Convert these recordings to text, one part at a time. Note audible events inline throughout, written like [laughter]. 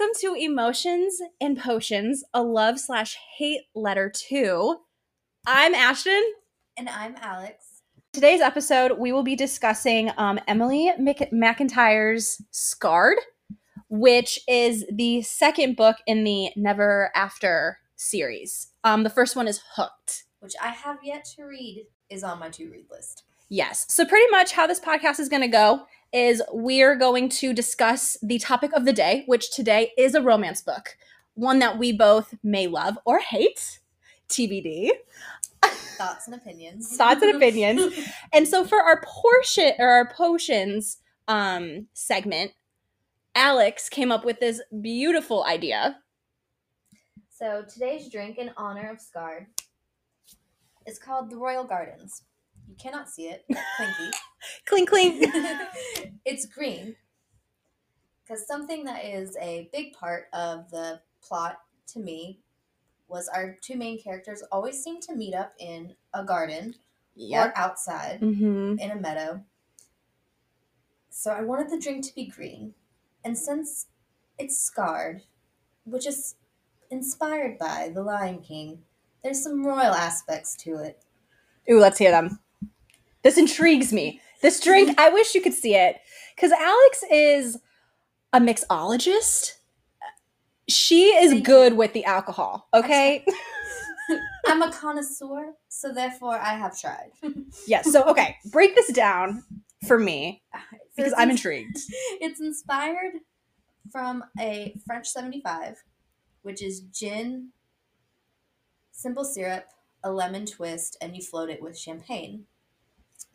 Welcome to Emotions and Potions, a love slash hate letter to. I'm Ashton. And I'm Alex. Today's episode, we will be discussing um, Emily Mc- McIntire's Scarred, which is the second book in the Never After series. Um, the first one is Hooked. Which I have yet to read, is on my to read list. Yes. So, pretty much how this podcast is going to go is we're going to discuss the topic of the day, which today is a romance book, one that we both may love or hate, TBD. Thoughts and opinions. [laughs] Thoughts and opinions. [laughs] And so, for our portion or our potions um, segment, Alex came up with this beautiful idea. so today's drink in honor of Scarred is called the Royal Gardens. You cannot see it, [laughs] clinky. Clink, clink. [laughs] it's green. Because something that is a big part of the plot to me was our two main characters always seem to meet up in a garden Yep. or outside Mm-hmm. in a meadow. So I wanted the drink to be green. And since it's scarred, which is inspired by The Lion King, there's some royal aspects to it. Ooh, let's hear them. This intrigues me. This drink, I wish you could see it. Because Alex is a mixologist. She is good with the alcohol, okay? [laughs] I'm a connoisseur, so therefore I have tried. yes. So, okay, break this down for me [laughs] because it's I'm intrigued. [laughs] It's inspired from a French 75, which is gin, simple syrup, a lemon twist, and you float it with champagne.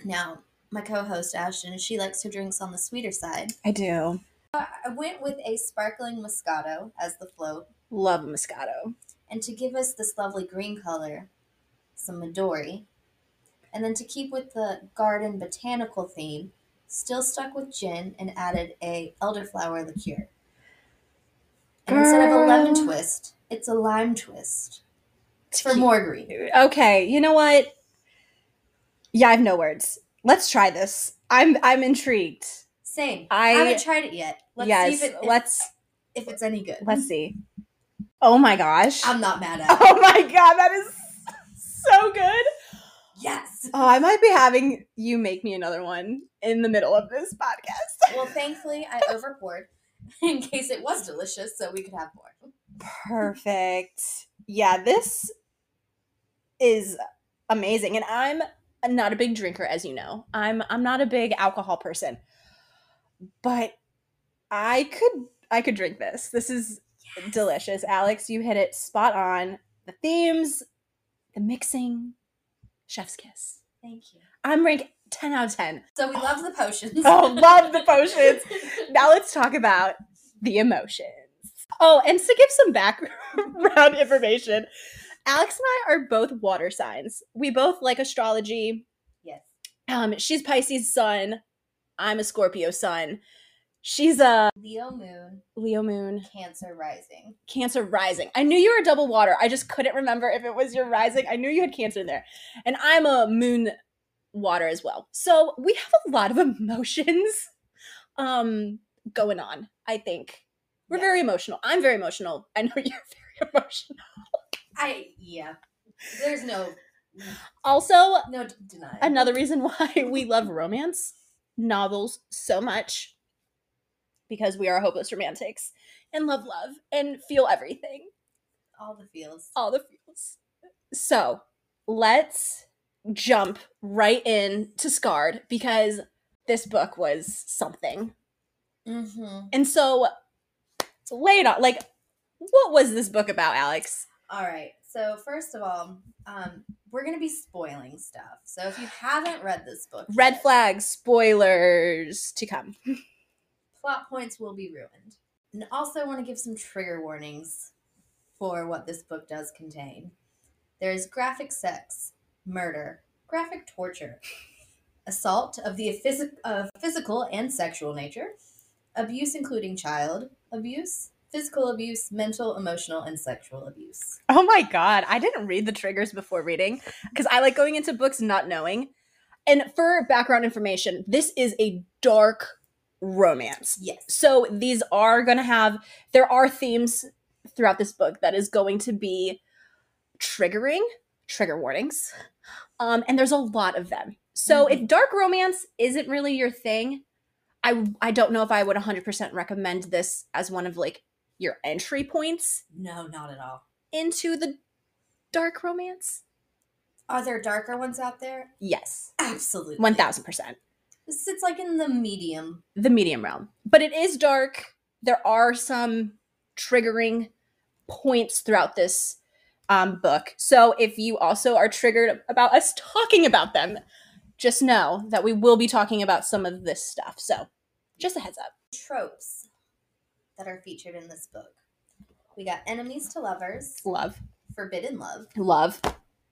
Now, my co host Ashton, she likes her drinks on the sweeter side. I do. I went with a sparkling Moscato as the float, Love a Moscato. and to give us this lovely green color, some Midori. And then to keep with the garden botanical theme, still stuck with gin and added a elderflower liqueur. And instead of a lemon twist, it's a lime twist for more green. Okay, you know what? Yeah, I have no words. Let's try this. I'm I'm intrigued. Same. I- I haven't tried it yet. Let's yes, see if, it, if, let's if it's any good. let's see. Oh my gosh. I'm not mad at [laughs] it. Oh my god, that is so good. Yes. Oh, I might be having you make me another one in the middle of this podcast. [laughs] Well, thankfully, I overpoured [laughs] in case it was delicious, so we could have more. Perfect. Yeah, this is amazing and I'm not a big drinker as you know. I'm I'm not a big alcohol person. But I could I could drink this. This is delicious. Alex, you hit it spot on. The themes, the mixing, chef's kiss. Thank you. I'm rank 10 out of 10. So we love the potions. Oh, [laughs] love the potions. Now let's talk about the emotions. Oh, and to give some background [laughs] information, Alex and I are both water signs. We both like astrology. yes. Um, she's Pisces sun. I'm a Scorpio sun. She's a Leo moon, Leo moon, Cancer rising. Cancer rising. I knew you were double water. I just couldn't remember if it was your rising. I knew you had Cancer in there. And I'm a moon water as well. So we have a lot of [laughs] emotions um going on, I think. We're Yeah. very emotional. I'm very emotional. I know [laughs] you're very emotional. I yeah. There's no Also, no d- denying. another reason why [laughs] we love romance novels so much because we are hopeless romantics and love love and feel everything. all the feels. all the feels. So let's jump right in to Scarred because this book was something. Mm-hmm. And so, it on. Like, what was this book about, Alex? All right. So first of all, um, we're gonna be spoiling stuff. So if you haven't read this book, Red yet, flags, spoilers to come. [laughs] plot points will be ruined. And also, I want to give some trigger warnings for what this book does contain. There is graphic sex, murder, graphic torture, [laughs] assault of the phys- of physical and sexual nature, abuse including child abuse, physical abuse, mental, emotional, and sexual abuse. Oh my god, I didn't read the triggers before reading because I like going into books not knowing. And for background information, this is a dark romance. Yes. So these are going to have, there are themes throughout this book that is going to be triggering, trigger warnings. Um, and there's a lot of them. So if dark romance isn't really your thing, I I don't know if I would 100% recommend this as one of like your entry points No, not at all. into the dark romance. Are there darker ones out there? Yes. Absolutely. 1000%. This sits like in the medium. The medium realm. But it is dark. There are some triggering points throughout this um, book. So if you also are triggered about us talking about them, just know that we will be talking about some of this stuff. So just a heads up. Tropes that are featured in this book. We got enemies to lovers, Love. forbidden love, Love.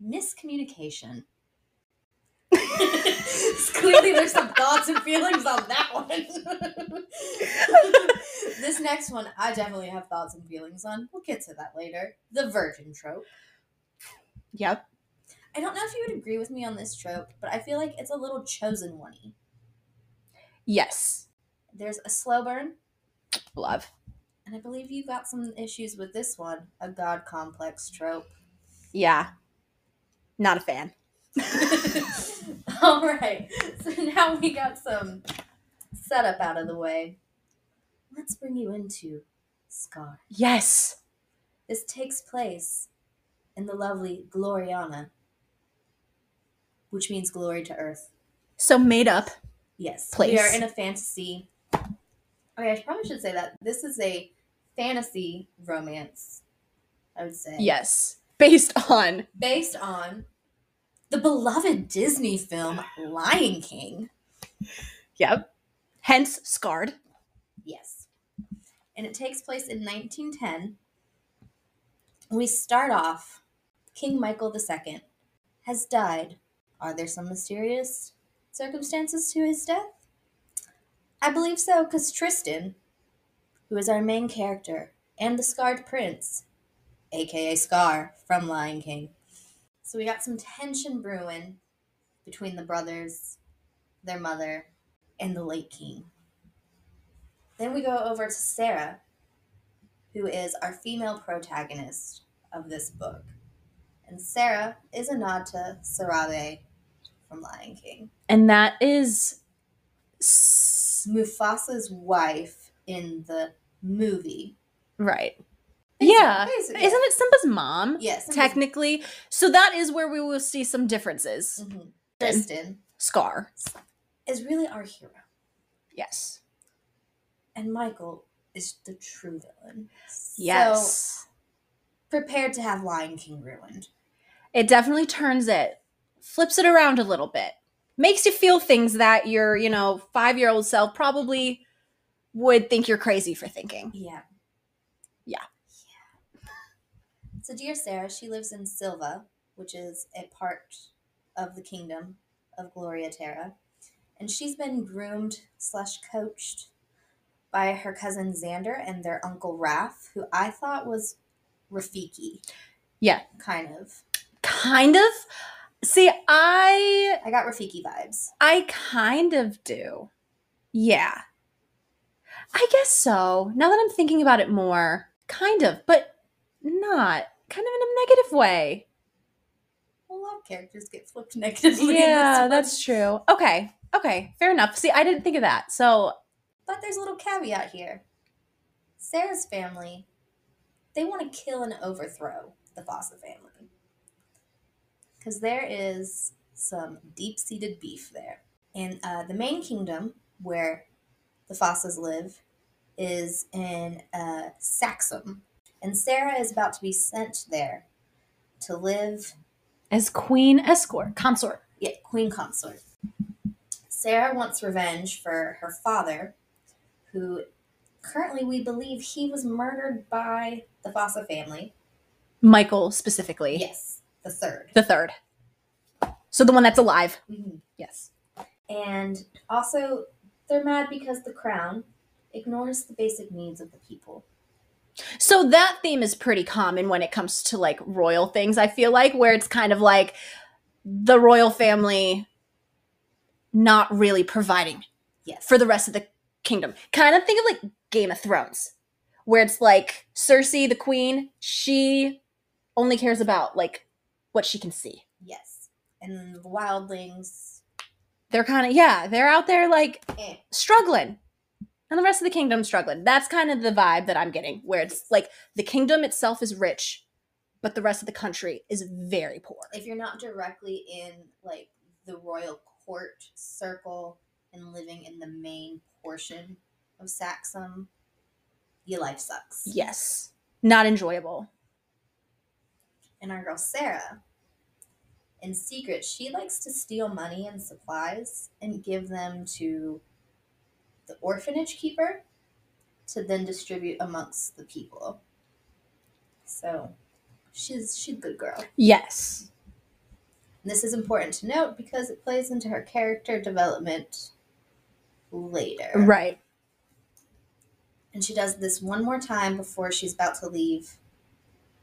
miscommunication. [laughs] Clearly, there's some thoughts and feelings on that one. [laughs] this next one, I definitely have thoughts and feelings on. We'll get to that later. The virgin trope. Yep. I don't know if you would agree with me on this trope, but I feel like it's a little chosen one Yes. There's a slow burn, Love. and I believe you got some issues with this one a god complex trope. Yeah. Not a fan. [laughs] All right, so now we got some setup out of the way. Let's bring you into Scar. Yes. This takes place in the lovely Gloria Terra, which means glory to earth. So made up. Yes, Place. we are in a fantasy. Okay, I probably should say that this is a fantasy romance. I would say Yes. Based on based on the beloved Disney film Lion King. Yep. Hence scarred. Yes. And it takes place in 1910. We start off King Michael II has died. Are there some mysterious circumstances to his death? I believe so, because Tristan, who is our main character, and the Scarred Prince, aka Scar from Lion King. So we got some tension brewing between the brothers, their mother, and the late king. Then we go over to Sarah, who is our female protagonist of this book. And Sarah is a nod to Sarabi from Lion King. And that is Mufasa's wife in the movie. right. Basically- yeah. basically, Isn't it Simba's mom? Yes. Technically. So that is where we will see some differences. Mhm. Tristan Scar. is really our hero. Yes. And Michael is the true villain. So Yes. prepared to have Lion King ruined. it definitely turns it, flips it around a little bit, makes you feel things that your, you know, five year old self probably would think you're crazy for thinking. Yeah. Yeah. Yeah. So, dear Sarah, she lives in Silva, which is a part of the kingdom of Gloria Terra, and she's been groomed slash coached by her cousin Xander and their uncle Raph, who I thought was Rafiki. Yeah. Kind of. Kind of. See, I I got Rafiki vibes. I kind of do. Yeah. I guess so. Now that I'm thinking about it more, kind of, but not. Kind of in a negative way. A lot of characters get flipped [laughs] negatively. Yeah, that's true. Okay. Okay. Fair enough. See, I didn't think of that. So, But there's a little caveat here. Sarah's family, they want to kill and overthrow the Faasa family. Because there is some deep seated beef there. And uh, the main kingdom where the Faasas live is in uh, Saxum. And Sarah is about to be sent there to live as queen escort, consort. yeah, queen consort. Sarah wants revenge for her father, who currently we believe he was murdered by the Faasa family. Michael specifically. Yes, the third. The third. So the one that's alive. Mhm. Yes. And also, they're mad because the crown ignores the basic needs of the people. So that theme is pretty common when it comes to like royal things, I feel like, where it's kind of like the royal family not really providing Yes. for the rest of the kingdom. Kind of think of like Game of Thrones, where it's like Cersei, the queen, she only cares about like what she can see. Yes. And the wildlings. They're kind of yeah, they're out there like Eh. struggling. And the rest of the kingdom struggling. That's kind of the vibe that I'm getting, where it's like the kingdom itself is rich, but the rest of the country is very poor. If you're not directly in like the royal court circle and living in the main portion of Saxum, your life sucks. Yes. Not enjoyable. And our girl Sarah, in secret, she likes to steal money and supplies and give them to the orphanage keeper to then distribute amongst the people. So she's she's a good girl. Yes. And this is important to note because it plays into her character development later. Right. And she does this one more time before she's about to leave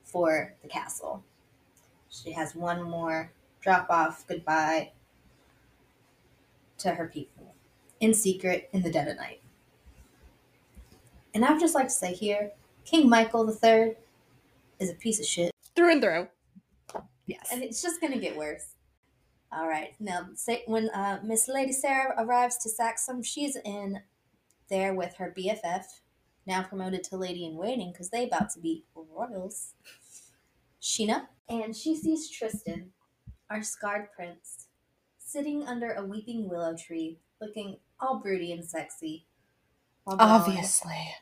for the castle. She has one more drop off goodbye to her people in secret in the dead of night. And I would just like to say here King Michael III is a piece of shit. Through and through. Yes. and it's just gonna get worse. All right, now say when uh, Miss Lady Sarah arrives to Saxum, she's in there with her BFF, now promoted to Lady in Waiting because they about to be royals. Sheena, and she sees Tristan, our scarred prince, sitting under a weeping willow tree, looking all broody and sexy. while. Obviously.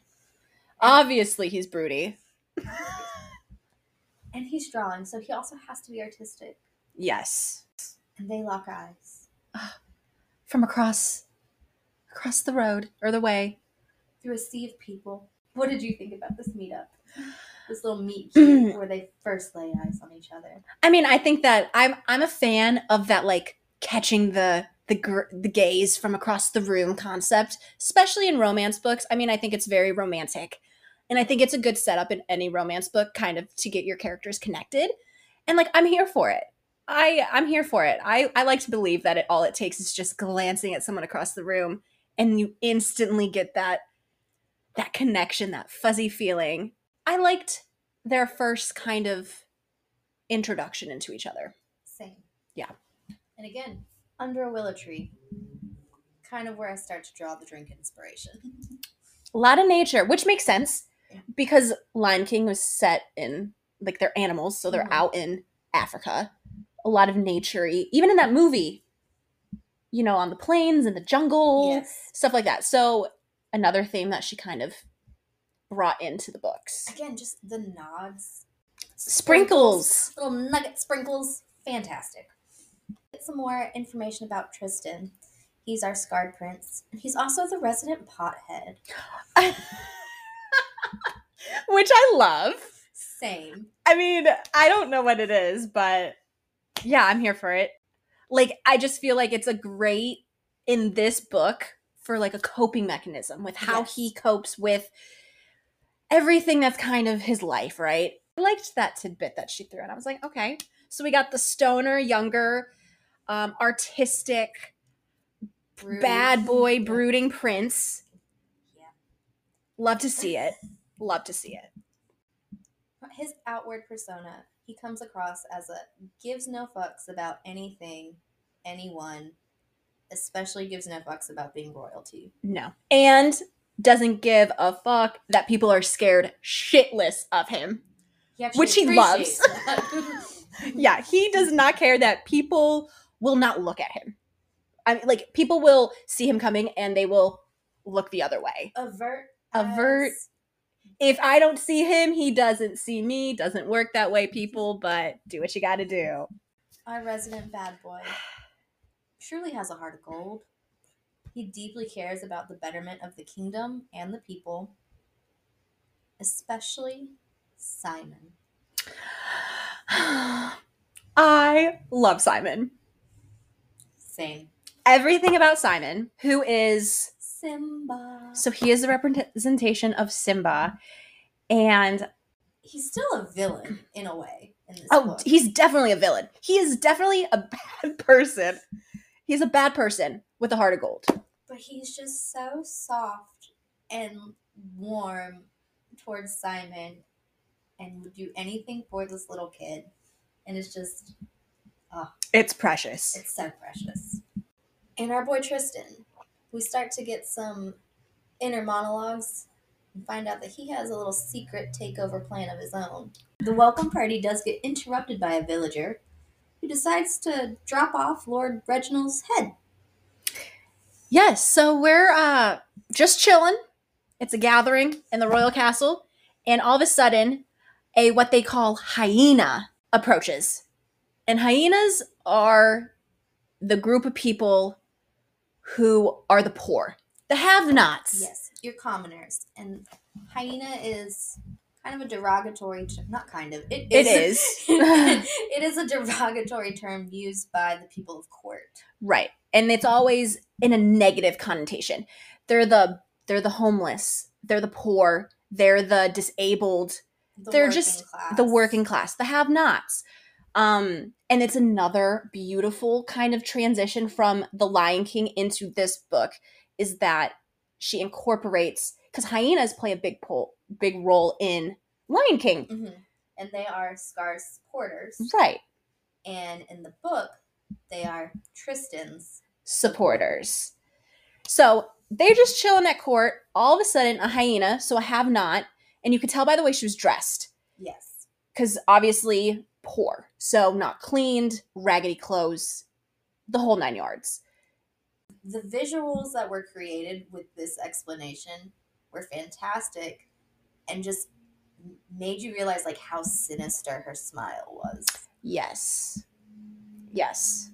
Obviously he's broody. [laughs] and he's drawing, so he also has to be artistic. Yes. And they lock eyes. [sighs] From across across the road or the way. through a sea of people. What did you think about this meetup? [sighs] [sighs] This little meet [clears throat] cute where they first lay eyes on each other. I mean, I think that I'm I'm a fan of that like catching the the gr- the gaze from across the room concept, especially in romance books. I mean, I think it's very romantic. And I think it's a good setup in any romance book kind of to get your characters connected. And like I'm here for it. I I'm here for it. I I like to believe that it all it takes is just glancing at someone across the room and you instantly get that that connection, that fuzzy feeling. I liked their first kind of introduction into each other. Same. Yeah. And again, under a willow tree. Kind of where I start to draw the drink inspiration. A lot of nature, which makes sense Yeah. because Lion King was set in like they're animals, so they're Mhm. out in Africa. A lot of nature even in that movie, you know, on the plains and the jungle, Yes. stuff like that. So another theme that she kind of brought into the books. Again, just the nods. Sprinkles. Little nugget sprinkles. Fantastic. Get some more information about Tristan. He's our scarred prince. And he's also the resident pothead. [laughs] Which I love. Same. I mean, I don't know what it is, but yeah, I'm here for it. Like, I just feel like it's a great in this book for like a coping mechanism with how Yes. he copes with everything that's kind of his life, right? I liked that tidbit that she threw in. I was like, okay. So we got the stoner, younger, um, artistic, Broody. bad boy, brooding prince. Yeah. Love to see it. Love to see it. his outward persona, he comes across as a gives no fucks about anything, anyone, especially gives no fucks about being royalty. No. And doesn't give a fuck that people are scared shitless of him. Which he loves. [laughs] Yeah, he does not care that people will not look at him. I mean, like, people will see him coming and they will look the other way. Avert. Avert. If I don't see him, he doesn't see me. Doesn't work that way, people, but do what you gotta do. Our resident bad boy [sighs] truly has a heart of gold. He deeply cares about the betterment of the kingdom and the people, especially Simon. [sighs] I love Simon. Same. Everything about Simon, who is Simba. So he is a representation of Simba. And He's still a villain in a way in this oh, book. he's definitely a villain. He is definitely a [laughs] bad person. He's a bad person with a heart of gold. He's just so soft and warm towards Simon and would do anything for this little kid. And it's just, oh, It's precious. it's so precious. And our boy Tristan, we start to get some inner monologues and find out that he has a little secret takeover plan of his own. The welcome party does get interrupted by a villager who decides to drop off Lord Reginald's head. Yes, so we're uh just chilling. It's a gathering in the royal castle, and all of a sudden, a what they call hyena approaches. And hyenas are the group of people who are the poor, the have-nots. Yes, your commoners. And hyena is kind of a derogatory term. Not kind of. It is. [laughs] [laughs] it is a derogatory term used by the people of court. Right. And it's always in a negative connotation. They're the they're the homeless, they're the poor, they're the disabled, The They're just class. the working class, the have-nots. Um and it's another beautiful kind of transition from The Lion King into this book is that she incorporates cuz hyenas play a big pole, big role in Lion King. Mhm. And they are Scar's supporters. Right. And in the book, they are Tristan's. supporters. So they're just chilling at court. All of a sudden, a hyena, so a have not, and you could tell by the way she was dressed, Yes. because obviously poor. So not cleaned, raggedy clothes, the whole nine yards. The visuals that were created with this explanation were fantastic and just made you realize like how sinister her smile was. Yes. Yes.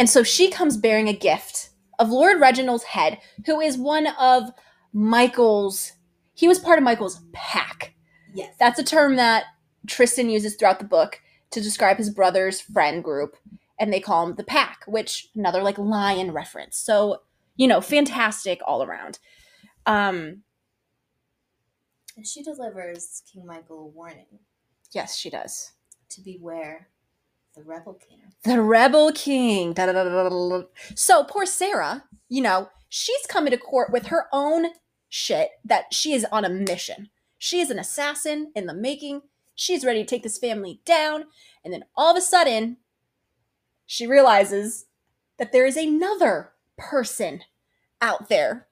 And so she comes bearing a gift of Lord Reginald's head, who is one of Michael's, he was part of Michael's pack. Yes. That's a term that Tristan uses throughout the book to describe his brother's friend group, and they call him the Pack, which another like lion reference. So you know, fantastic all around. Um, and she delivers King Michael a warning yes, she does. to beware the rebel king. The Rebel King. Da, da, da. So poor Sarah, you know, she's coming to court with her own shit that she is on a mission. She is an assassin in the making. She's ready to take this family down. And then all of a sudden, she realizes that there is another person out there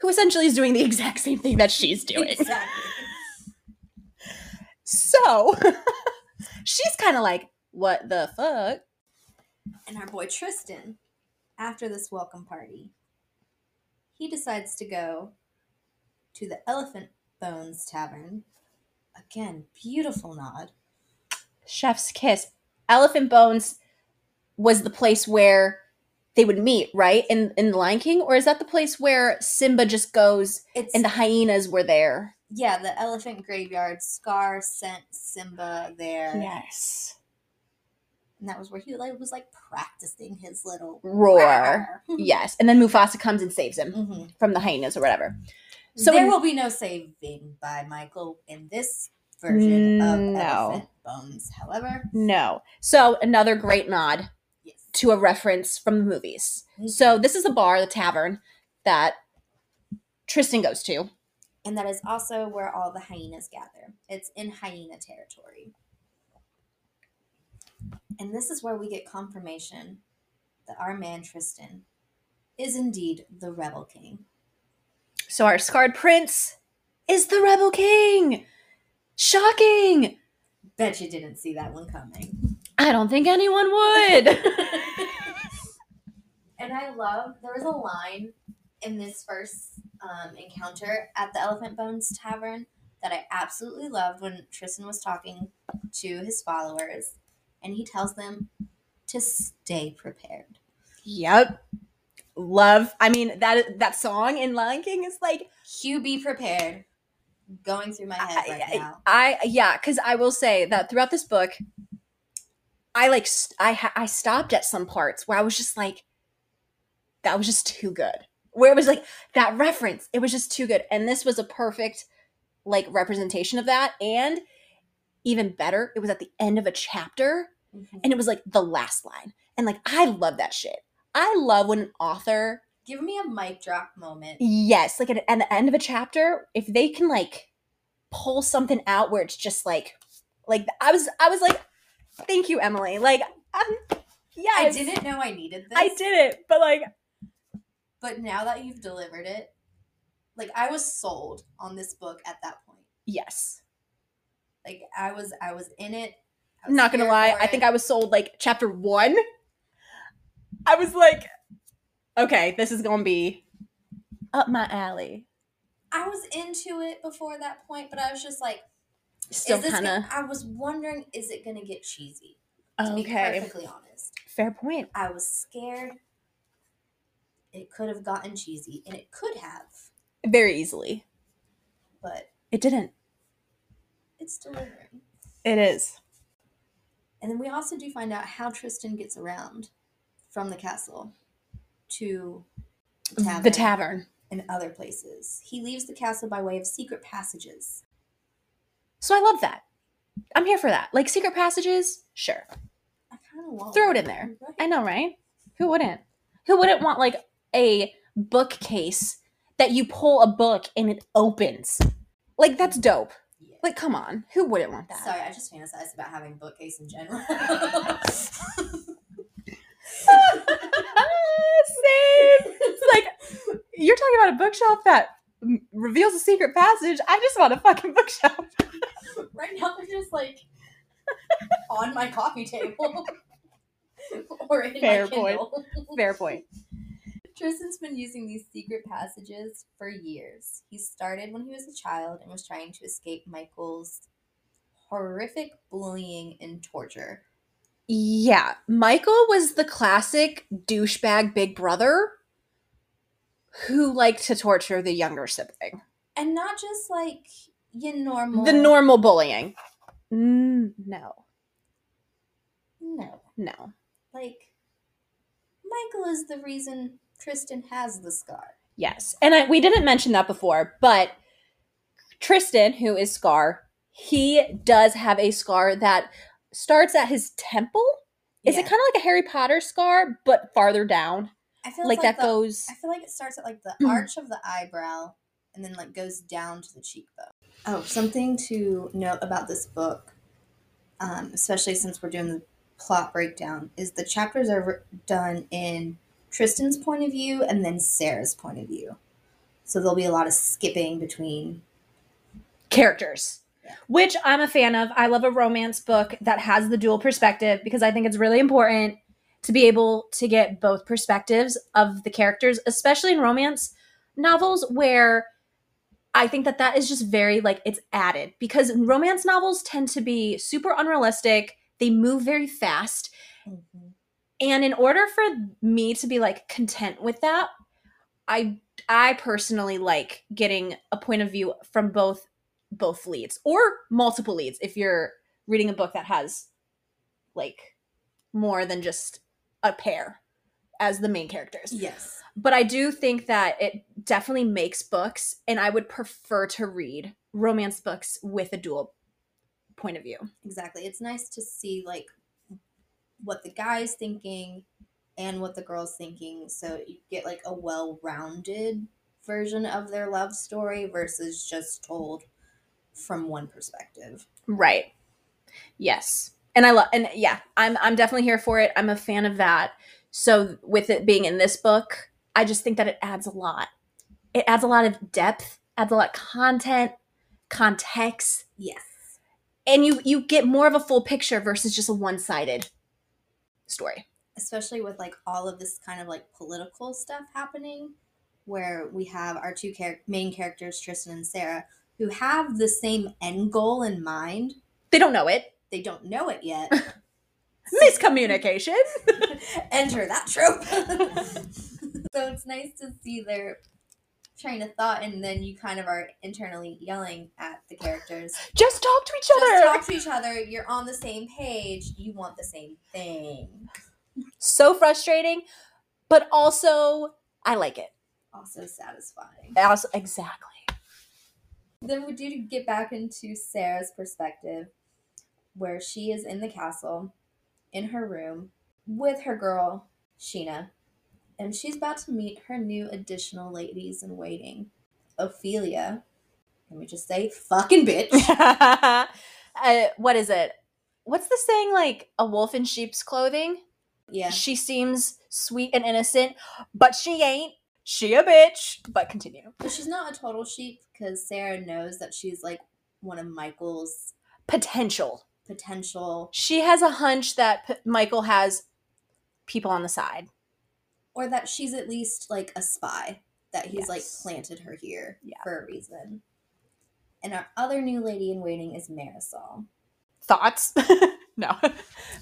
who essentially is doing the [laughs] exact same thing that she's doing. Exactly. [laughs] So [laughs] she's kind of like, what the fuck? And our boy Tristan, after this welcome party, he decides to go to the Elephant Bones Tavern. Again, beautiful nod. Chef's kiss. Elephant Bones was the place where they would meet, right? In in the Lion King, or is that the place where Simba just goes It's and the hyenas were there? yeah, the elephant graveyard. Scar sent Simba there, Yes. And that was where he like was like practicing his little Roar. [laughs] yes, and then Mufasa comes and saves him Mhm. from the hyenas or whatever. So there in- will be no saving by Michael in this version of No. Elephant Bones. However, No. So another great nod yes. to a reference from the movies. So this is the bar, the tavern that Tristan goes to. And that is also where all the hyenas gather. It's in hyena territory. And this is where we get confirmation that our man Tristan is indeed the rebel king. So our scarred prince is the rebel king. Shocking. Bet you didn't see that one coming. I don't think anyone would. [laughs] [laughs] and I love there was a line in this first um, encounter at the Elephant Bones Tavern that I absolutely loved when Tristan was talking to his followers, and he tells them to stay prepared. yep. Love. I mean that that song in Lion King is like Hugh, be prepared. Going through my head right I, now. I, I yeah, because I will say that throughout this book, I like I I stopped at some parts where I was just like, that was just too good. Where it was like that reference, it was just too good, and this was a perfect like representation of that. And even better, it was at the end of a chapter, Mhm. and it was like the last line, and like I love that shit. I love when an author Give me a mic drop moment. Yes, like at, at the end of a chapter, if they can like pull something out where it's just like, like I was, I was like, thank you, Emily. Like, um, yes, I didn't know I needed this. I did it, but like, But now that you've delivered it, like I was sold on this book at that point. yes. Like I was, I was in it. Was Not gonna lie, I think. I was sold like chapter one. I was like, okay, this is gonna be up my alley. I was into it before that point, but I was just like, Still kind of I was wondering, is it gonna get cheesy? To be okay. perfectly honest, Fair point. I was scared. It could have gotten cheesy, and it could have, Very easily. but It didn't. It's delivering. It is. And then we also do find out how Tristan gets around from the castle to the tavern, The tavern. and other places. He leaves the castle by way of secret passages. So I love that. I'm here for that. Like secret passages, sure. I kind of want Throw it in there. Right? I know, right? Who wouldn't? Who wouldn't want like a bookcase that you pull a book and it opens? Like that's dope. Like come on, who wouldn't want that? Sorry, I just fantasize about having a bookcase in general. [laughs] Same. It's like you're talking about a bookshelf that reveals a secret passage. I just want a fucking bookshelf. right now, they're just like on my coffee table [laughs] [laughs] or in Fair my point. Kindle. Fair point. Tristan's been using these secret passages for years. He started when he was a child and was trying to escape Michael's horrific bullying and torture. Yeah, Michael was the classic douchebag big brother who liked to torture the younger sibling. And not just like your normal. The normal bullying. Mm, no, No. no. Like, Michael is the reason Tristan has the scar. Yes, and I, we didn't mention that before, but Tristan, who is Scar, he does have a scar that starts at his temple. Is it kind of like a Harry Potter scar, but farther down? I feel Like, it's that the- goes. I feel like it starts at like the Mm. arch of the eyebrow and then like goes down to the cheekbone. Oh, something to note about this book, um, especially since we're doing the plot breakdown, is the chapters are done in Tristan's point of view and then Sarah's point of view. So there'll be a lot of skipping between. characters, Yeah. which I'm a fan of. I love a romance book that has the dual perspective because I think it's really important to be able to get both perspectives of the characters, especially in romance novels where I think that that is just very like it's added because romance novels tend to be super unrealistic. They move very fast. Mm-hmm. And in order for me to be like content with that, I I personally like getting a point of view from both both leads or multiple leads if you're reading a book that has like more than just a pair as the main characters. Yes. But I do think that it definitely makes books and I would prefer to read romance books with a dual point of view. Exactly. It's nice to see like what the guy's thinking and what the girl's thinking so you get like a well-rounded version of their love story versus just told from one perspective. Right. Yes. And I love and yeah, I'm I'm definitely here for it. I'm a fan of that. So with it being in this book, I just think that it adds a lot. It adds a lot of depth, adds a lot of content, context, Yes. and you you get more of a full picture versus just a one-sided story. Especially with like all of this kind of like political stuff happening where we have our two char- main characters Tristan and Sarah who have the same end goal in mind. They don't know it. They don't know it yet. [laughs] Miscommunication. [laughs] enter that trope. [laughs] so it's nice to see their train of thought, and then you kind of are internally yelling at the characters. [gasps] just talk to each Just other. Just talk to each other. You're on the same page. You want the same thing. so frustrating, but also I like it. Also satisfying. Also, exactly. Then we do get back into Sarah's perspective, where she is in the castle, in her room, with her girl, Sheena. And she's about to meet her new additional ladies in waiting. Ophelia, let me just say, fucking bitch. [laughs] uh, what is it? What's the saying? Like a wolf in sheep's clothing. yeah. She seems sweet and innocent, but she ain't. She a bitch. But continue. But she's not a total sheep because Sarah knows that she's like one of Michael's Potential. potential, She has a hunch that P- Michael has people on the side. Or that she's at least like a spy, that he's like planted her here Yeah. for a reason. And our other new lady in waiting is Marisol. Thoughts? [laughs] no.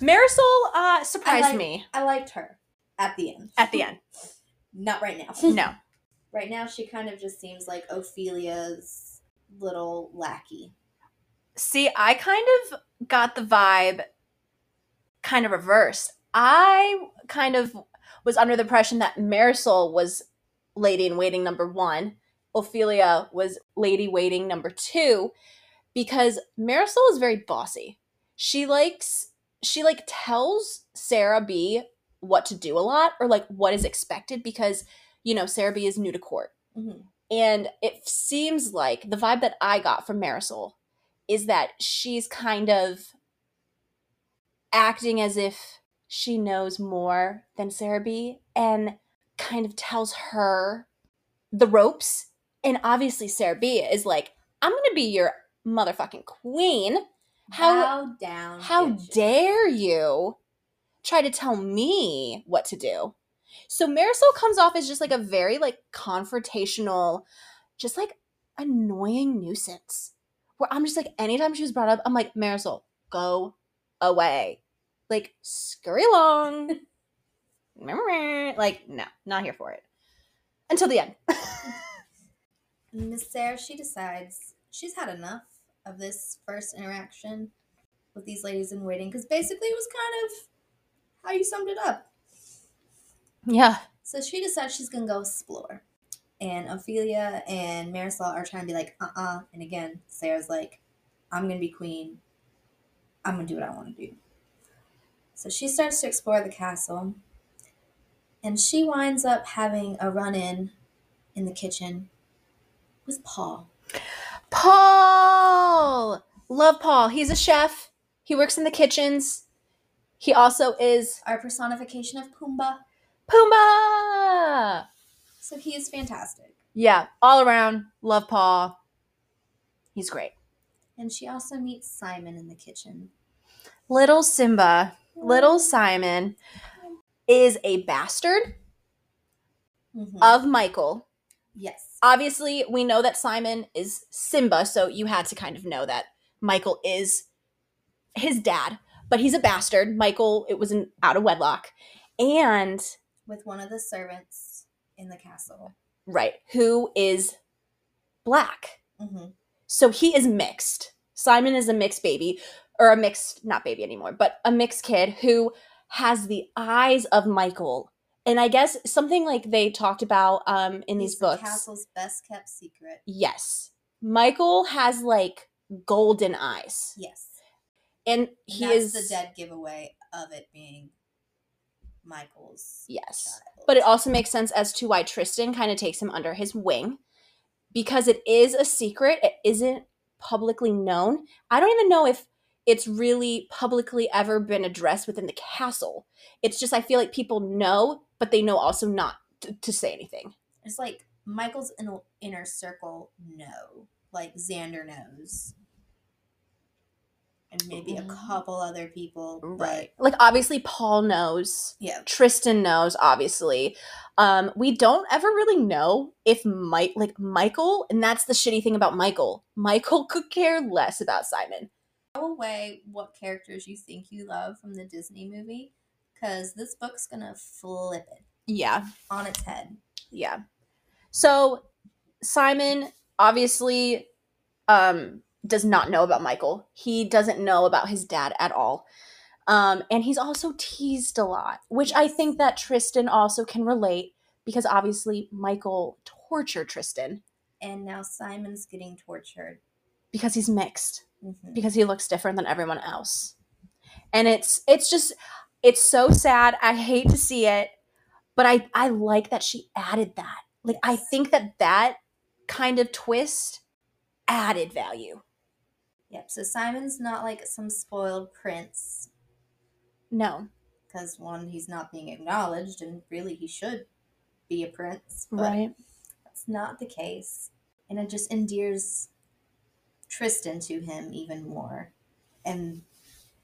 Marisol uh, surprised like- me I liked her at the end. at the end. [laughs] Not right now. No. [laughs] right now, she kind of just seems like Ophelia's little lackey. See, I kind of got the vibe kind of reversed. I kind of was under the impression that Marisol was lady in waiting number one, Ophelia was lady waiting number two, because Marisol is very bossy. She likes, she like tells Sarah B what to do a lot or like what is expected because, you know, Sarah B is new to court. Mhm. And it seems like the vibe that I got from Marisol is that she's kind of acting as if she knows more than Sarah B and kind of tells her the ropes. And obviously, Sarah B is like, I'm going to be your motherfucking queen. How, Bow down. how bitches. dare you try to tell me what to do? So Marisol comes off as just like a very like confrontational, just like annoying nuisance. Where I'm just like, anytime she was brought up, I'm like, Marisol, go away. Like, scurry along. [laughs] like, no, not here for it. Until the end. [laughs] Miss Sarah, she decides she's had enough of this first interaction with these ladies in waiting because basically it was kind of how you summed it up. yeah. So she decides she's gonna go explore. And Ophelia and Marisol are trying to be like, uh uh And again, Sarah's like, I'm gonna be queen. I'm gonna do what I wanna do. So she starts to explore the castle. And she winds up having a run in in the kitchen with Paul. Paul! Love Paul. He's a chef. He works in the kitchens. He also is Our personification of Pumbaa. Pumbaa! So he is fantastic. Yeah, all around. Love Paul. He's great. And she also meets Simon in the kitchen. Little Simba, little Simon, is a bastard Mhm. of Michael. yes. Obviously, we know that Simon is Simba, so you had to kind of know that Michael is his dad, but he's a bastard. Michael, it was an out of wedlock. And With one of the servants in the castle. right, who is black. hmm So he is mixed. Simon is a mixed baby, or a mixed, not baby anymore, but a mixed kid who has the eyes of Michael. And I guess something like they talked about um, in these He's the books. castle's best kept secret. Yes. Michael has like golden eyes. Yes. And He he That's is the dead giveaway of it being Michael's Yes. child. But it also makes sense as to why Tristan kind of takes him under his wing because it is a secret. It isn't publicly known. I don't even know if it's really publicly ever been addressed within the castle. It's just I feel like people know, but they know also not to, to say anything. It's like Michael's in, inner circle know. Like Xander knows. And maybe a Mm. couple other people. But Like obviously Paul knows. yeah. Tristan knows, obviously. Um, we don't ever really know if Mike, like Michael, and that's the shitty thing about Michael. Michael [laughs] could care less about Simon. Away what characters you think you love from the Disney movie. Because this book's gonna flip it Yeah, on its head. yeah. So Simon obviously um, does not know about Michael. He doesn't know about his dad at all. Um, and he's also teased a lot, which I think that Tristan also can relate because obviously Michael tortured Tristan And now Simon's getting tortured. because he's mixed. Mhm. because he looks different than everyone else. And it's it's just it's so sad. I hate to see it, But I I like that she added that. Like I think that that kind of twist added value. Yep. So Simon's not like some spoiled prince No. because one, he's not being acknowledged, and really he should be a prince. But Right. that's not the case. And it just endears Tristan to him even more. And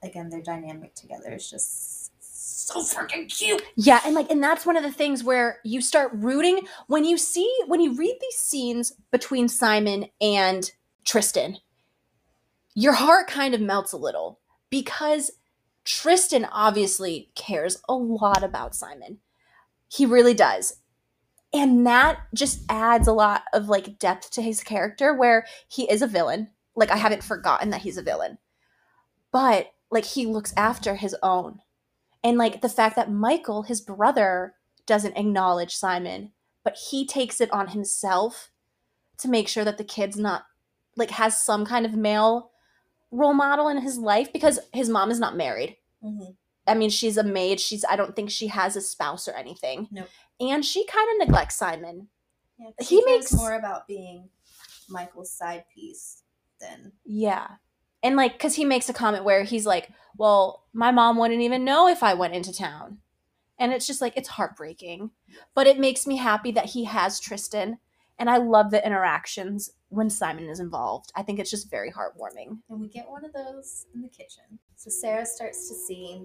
again, their dynamic together is just so freaking cute. Yeah, and like and that's one of the things where you start rooting when you see when you read these scenes between Simon and Tristan. Your heart kind of melts a little because Tristan obviously cares a lot about Simon. He really does. And that just adds a lot of like depth to his character where he is a villain. Like I haven't forgotten that he's a villain. But like he looks after his own. And like the fact that Michael, his brother, doesn't acknowledge Simon, but he takes it on himself to make sure that the kid's not like has some kind of male role model in his life because his mom is not married. Mm-hmm. I mean, she's a maid. She's I don't think she has a spouse or anything. Nope. And she kind of neglects Simon. Yeah, He he makes- more about being Michael's side piece Yeah. And like cuz he makes a comment where he's like, "Well, my mom wouldn't even know if I went into town." And it's just like it's heartbreaking. But it makes me happy that he has Tristan and I love the interactions when Simon is involved. I think it's just very heartwarming. And we get one of those in the kitchen. So Sarah starts to see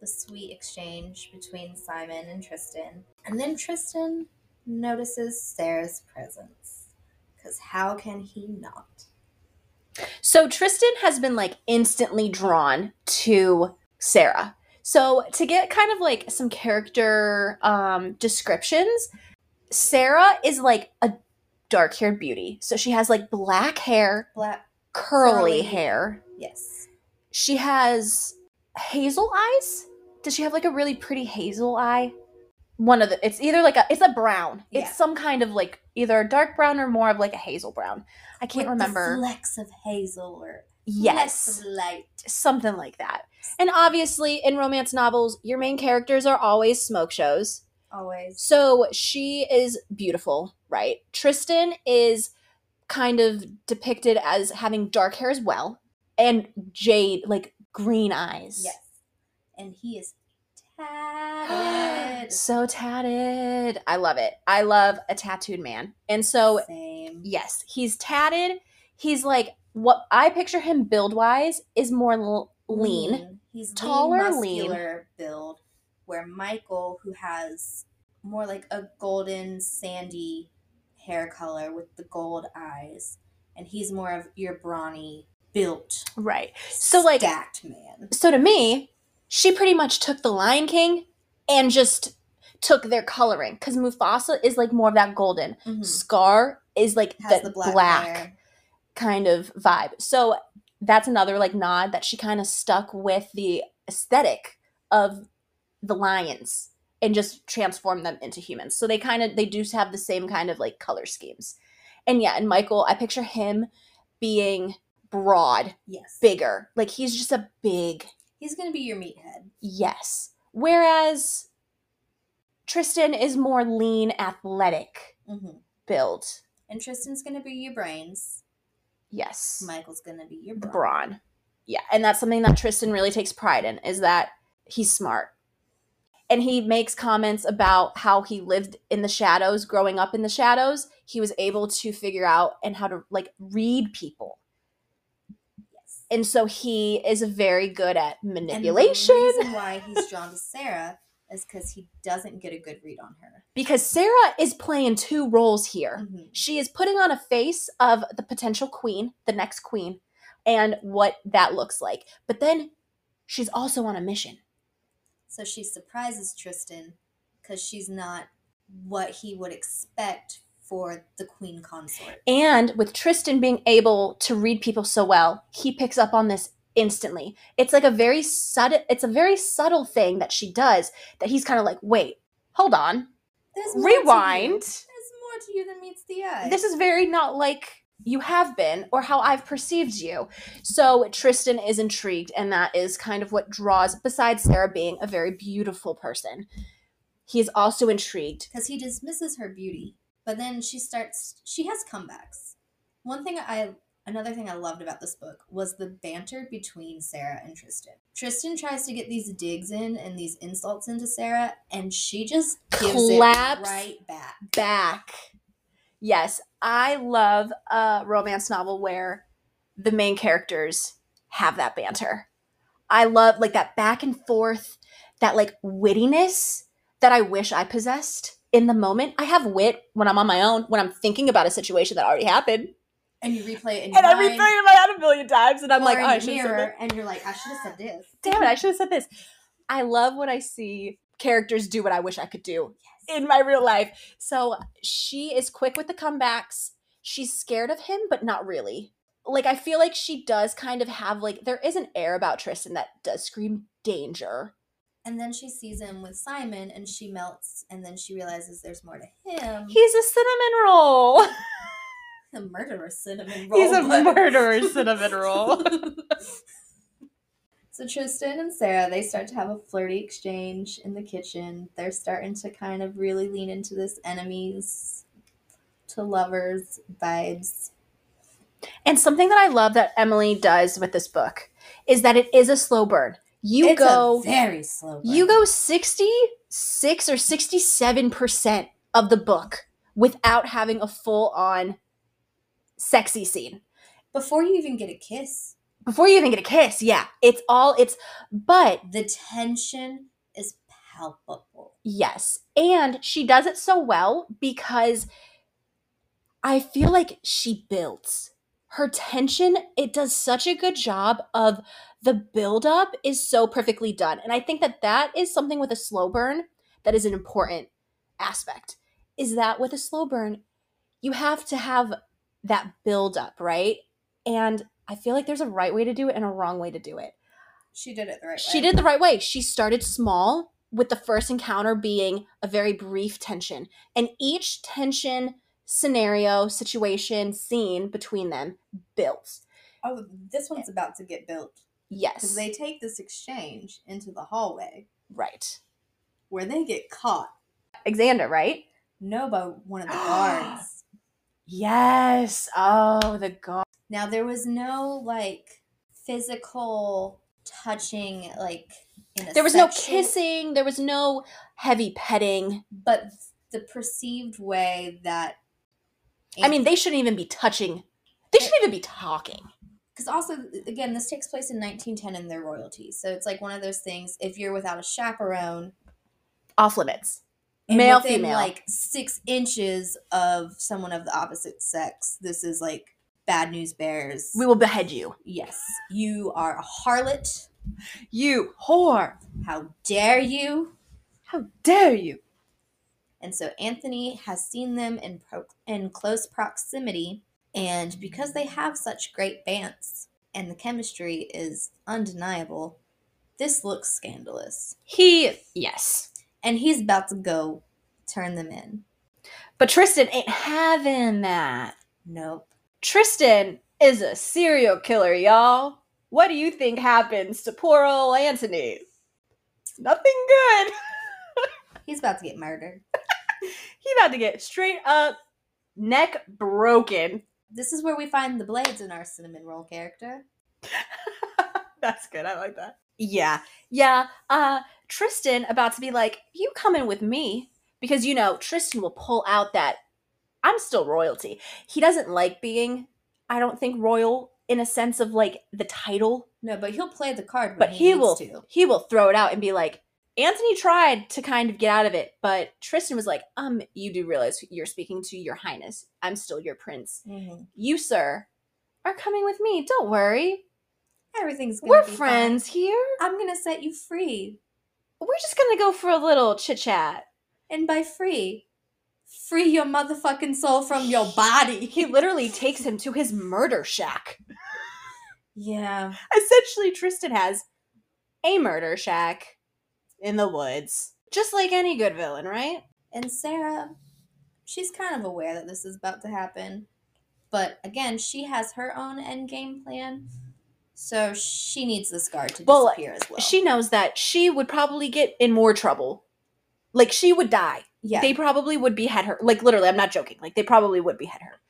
the sweet exchange between Simon and Tristan. And then Tristan notices Sarah's presence. Because how can he not? So Tristan has been like instantly drawn to Sarah. So to get kind of like some character um descriptions, Sarah is like a dark-haired beauty. So she has like black hair, Black, curly Curly. hair. yes. She has hazel eyes. Does she have like a really pretty hazel eye? One of the it's either like a it's a brown. Yeah. It's some kind of like either a dark brown or more of like a hazel brown. I can't remember. flecks of hazel or yes. light. something like that. And obviously, in romance novels, your main characters are always smoke shows. Always. So she is beautiful, right? Tristan is kind of depicted as having dark hair as well, and jade, like green eyes. Yes. And he is tatted. [gasps] so tatted. I love it. I love a tattooed man. And so, Same. yes, he's tatted. He's like, what I picture him build wise is more l- lean. He's Taller, lean, lean. build, where Michael, who has more like a golden sandy hair color with the gold eyes, and he's more of your brawny built, Right. So, like, stacked man. so to me, she pretty much took the Lion King and just took their coloring because Mufasa is like more of that golden. Mhm. Scar is like Has the the black, black, kind of vibe. So that's another like nod that she kind of stuck with the aesthetic of the lions and just transformed them into humans. So they kind of they do have the same kind of like color schemes. And yeah, and Michael, I picture him being broad, Yes. bigger. Like he's just a big He's gonna be your meathead. Yes. Whereas Tristan is more lean, athletic hmm build. And Tristan's gonna be your brains. Yes. Michael's gonna be your brawn. brawn. Yeah. And that's something that Tristan really takes pride in is that he's smart. And he makes comments about how he lived in the shadows, growing up in the shadows. He was able to figure out and how to like read people. And so he is very good at manipulation. And the reason why he's drawn to Sarah is because he doesn't get a good read on her. because Sarah is playing two roles here. Mhm. She is putting on a face of the potential queen, the next queen, and what that looks like. But then she's also on a mission. So she surprises Tristan because she's not what he would expect for the queen consort. And with Tristan being able to read people so well, he picks up on this instantly. It's like a very subtle it's a very subtle thing that she does that he's kind of like, "Wait, hold on. There's more to you. Rewind. There's more to you than meets the eye. This is very not like you have been or how I've perceived you. So Tristan is intrigued, and that is kind of what draws, besides Sarah being a very beautiful person, he is also intrigued. because he dismisses her beauty but then she starts she has comebacks one thing i another thing i loved about this book was the banter between sarah and tristan tristan tries to get these digs in and these insults into sarah and she just gives Claps. it right back Back. Yes, I love a romance novel where the main characters have that banter. I love like that back and forth, that like wittiness that I wish I possessed in the moment. I have wit when I'm on my own, when I'm thinking about a situation that already happened. and you replay it in your And I replay it in my head a million times, and I'm or like, oh, I should have said mirror and you're like i should have said this Damn it, I should have said this. I love when I see characters do what I wish I could do in my real life. So she is quick with the comebacks. She's scared of him, but not really. Like I feel like she does kind of have like there is an air about Tristan that does scream danger. And then she sees him with simon and she melts and then she realizes there's more to him He's a cinnamon roll. [laughs] a murderer cinnamon roll He's a but- murderer [laughs] cinnamon roll. so Tristan and Sarah, they start to have a flirty exchange in the kitchen. They're starting to kind of really lean into this enemies to lovers vibes. And something that I love that Emily does with this book is that it is a slow burn. You it's go very slow. burn. You go 66 or 67% of the book without having a full on sexy scene. before you even get a kiss. Before you even get a kiss, yeah. It's all it's but The tension is palpable. yes. And she does it so well because I feel like she builds her tension. It does such a good job of the buildup is so perfectly done. And I think that that is something with a slow burn that is an important aspect. Is that with a slow burn, you have to have that buildup, right? And I feel like there's a right way to do it and a wrong way to do it. She did it the right way. She did the right way. She started small, with the first encounter being a very brief tension. And each tension scenario, situation, scene between them built. Oh, this one's about to get built Yes. because they take this exchange into the hallway right. where they get caught. Xander, right? No, by one of the [gasps] guards. Yes. Oh, the guard. Now there was no like physical touching, like in a There was no kissing. There was no heavy petting. but the perceived way that I mean, they shouldn't even be touching. They shouldn't even be talking. because also again this takes place in 1910 and their royalty so it's like one of those things if you're without a chaperone Off limits. Male, within, female. like six inches of someone of the opposite sex this is like bad news bears We will behead you. yes you are a harlot You whore. how dare you How dare you? And so anthony has seen them in pro- in close proximity and because they have such great bants and the chemistry is undeniable this looks scandalous He, yes. and he's about to go turn them in. But Tristan ain't having that. Nope. Tristan is a serial killer, y'all. What do you think happens to poor old Anthony? Nothing good. [laughs] He's about to get murdered. He about to get straight up neck broken. This is where we find the blades in our cinnamon roll character. [laughs] That's good. I like that. Yeah. Yeah. Uh Tristan about to be like, "You coming with me?" Because you know, Tristan will pull out that I'm still royalty. He doesn't like being I don't think royal in a sense of like the title, No, but he'll play the card when but he, he, will to. he will throw it out and be like, "Anthony tried to kind of get out of it, but Tristan was like, "Um, you do realize you're speaking to your highness. I'm still your prince. Mhm. You, sir, are coming with me. Don't worry. Everything's gonna We're be fine. friends here." I'm gonna set you free, we're just gonna go for a little chit chat. and by free, free your motherfucking soul from your body. He literally takes him to his murder shack. [laughs] yeah. Essentially, Tristan has a murder shack in the woods, just like any good villain, right? And Sarah, she's kind of aware that this is about to happen. But again, she has her own end game plan. So she needs this guard to Well, disappear as well. She knows that she would probably get in more trouble Like she would die. Yeah. They probably would behead her. Like literally, I'm not joking. Like they probably would behead her.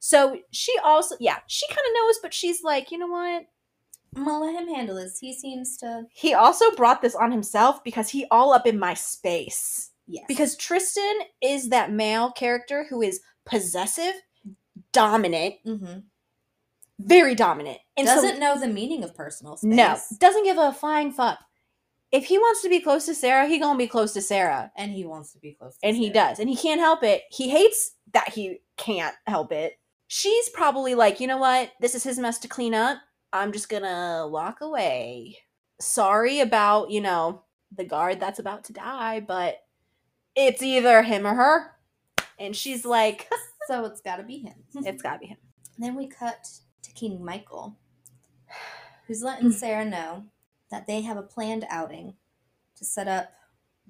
So she also, yeah, she kind of knows, but she's like, you know what? I'm gonna let him handle this. He seems to. He also brought this on himself because he all up in my space. Yes. Because Tristan is that male character who is possessive, dominant, hmm very dominant, and doesn't know the meaning of personal space. no, doesn't give a flying fuck. If he wants to be close to Sarah, he gonna be close to Sarah, and he wants to be close. to and he does, and he can't help it. He hates that he can't help it. She's probably like, you know what? This is his mess to clean up. I'm just gonna walk away. Sorry about you know the guard that's about to die, but it's either him or her. And she's like, [laughs] So it's got to be him. [laughs] it's gotta be him. Then we cut to King Michael, [sighs] who's letting hmm. Sarah know that they have a planned outing to set up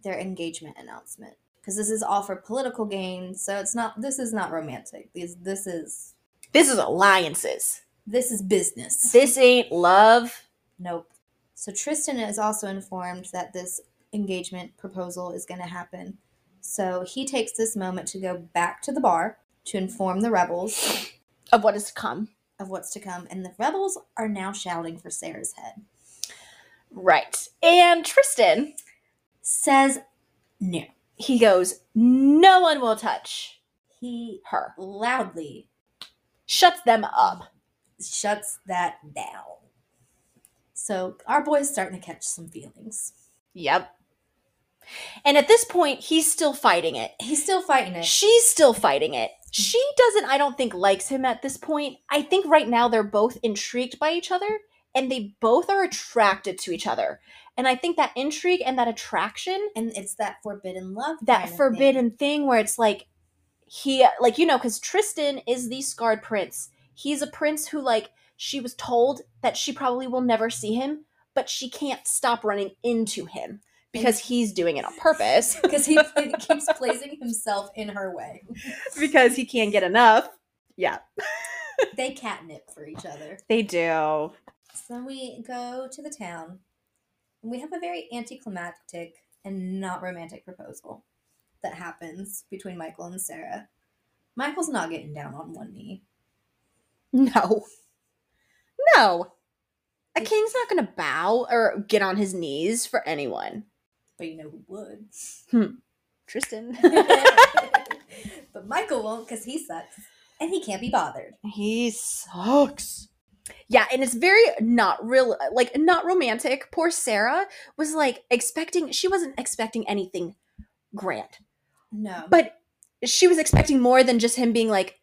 their engagement announcement. Because this is all for political gain, so it's not. This is not romantic. These. This is. This is alliances. This is business. This ain't love. Nope. So Tristan is also informed that this engagement proposal is going to happen. So he takes this moment to go back to the bar to inform the rebels Of what is to come. of what's to come, and the rebels are now shouting for Sarah's head. Right. And Tristan, Says no. he goes, No one will touch He her. loudly Shuts them up. Shuts that down. So our boy's starting to catch some feelings. Yep. And at this point, he's still fighting it. He's still fighting it. She's still fighting it. She doesn't, I don't think, likes him at this point. I think right now they're both intrigued by each other and they both are attracted to each other. And I think that intrigue and that attraction, And it's that forbidden love. that of thing. forbidden thing where it's like, he, like, you know, because Tristan is the scarred prince. He's a prince who, like, she was told that she probably will never see him, but she can't stop running into him because he's doing it on purpose. [laughs] because he [laughs] [laughs] keeps placing himself in her way. because he can't get enough. Yeah, They catnip for each other. they do. So then we go to the town, and we have a very anticlimactic and not romantic proposal that happens between Michael and Sarah. Michael's not getting down on one knee. No. No. A king's not going to bow or get on his knees for anyone. But you know who would? Hmm. Tristan. [laughs] but Michael won't because he sucks and he can't be bothered. he sucks. Yeah, and it's very not real, like not romantic. Poor Sarah was like expecting, she wasn't expecting anything grand, No. but she was expecting more than just him being like,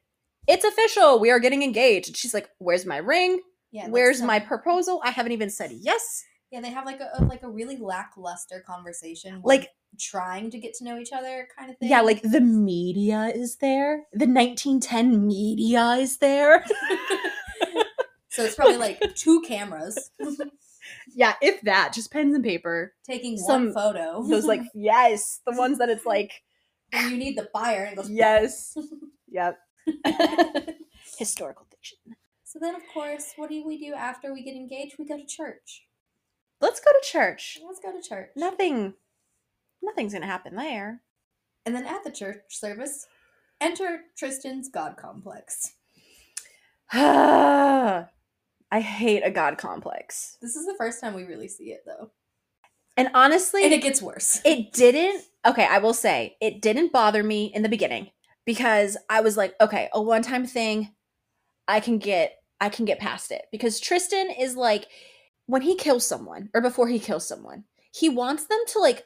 it's official, we are getting engaged. And she's like, where's my ring? yeah, Where's my proposal? I haven't even said yes. Yeah, they have like a, like a really lackluster conversation, Like, trying to get to know each other, kind of thing. yeah, like the media is there. The 1910 media is there. [laughs] so it's probably like [laughs] two cameras yeah, if that, just pens and paper. taking Some- one photo. Those like [laughs] yes, the ones that it's like and you need the fire and it goes yes. Yep. [laughs] Historical fiction. So then, of course, what do we do after we get engaged? We go to church. Let's go to church. Let's go to church. Nothing nothing's going to happen there. And then at the church service, enter Tristan's God complex. [sighs] I hate a god complex. This is the first time we really see it, though. And honestly, And it gets worse. it didn't okay i will say it didn't bother me in the beginning because i was like okay a one time thing i can get i can get past it. Because tristan is like when he kills someone or before he kills someone he wants them to like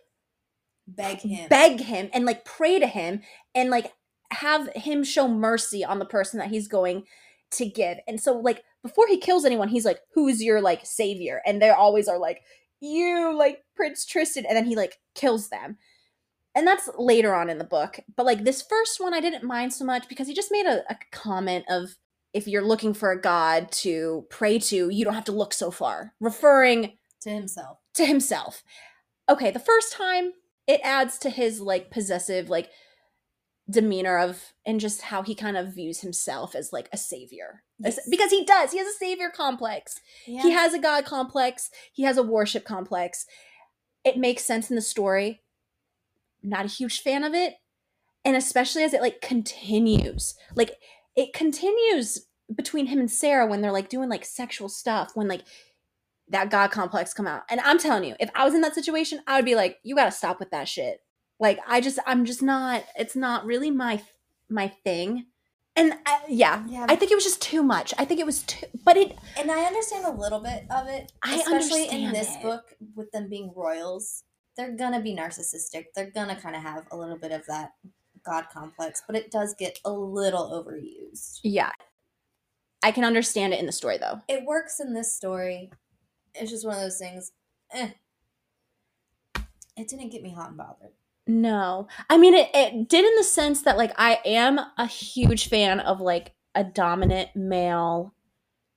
Beg him. beg him and like pray to him and like have him show mercy on the person that he's going to give. And so like before he kills anyone he's like who's your like savior? And they always are like you like prince tristan. And then he like kills them and that's later on in the book but like this first one i didn't mind so much because he just made a, a comment of if you're looking for a god to pray to you don't have to look so far referring to himself. to himself. Okay, the first time it adds to his like possessive like demeanor of and just how he kind of views himself as like a savior. Yes. Because he does. He has a savior complex. Yeah. He has a god complex. He has a worship complex. It makes sense in the story. Not a huge fan of it. And especially as it like continues. Like it continues between him and Sarah when they're like doing like sexual stuff, when like that God complex come out. And I'm telling you, if I was in that situation, I would be like, you gotta stop with that shit. Like I just I'm just not it's not really my my thing. And I, yeah, Yeah. I think it was just too much. I think it was too but it And I understand a little bit of it, I especially in this it. book with them being royals. They're gonna be narcissistic. They're gonna kind of have a little bit of that god complex, but it does get a little overused. yeah. I can understand it in the story though. It works in this story. It's just one of those things. Eh. It didn't get me hot and bothered. No. I mean it, it did in the sense that like I am a huge fan of like a dominant male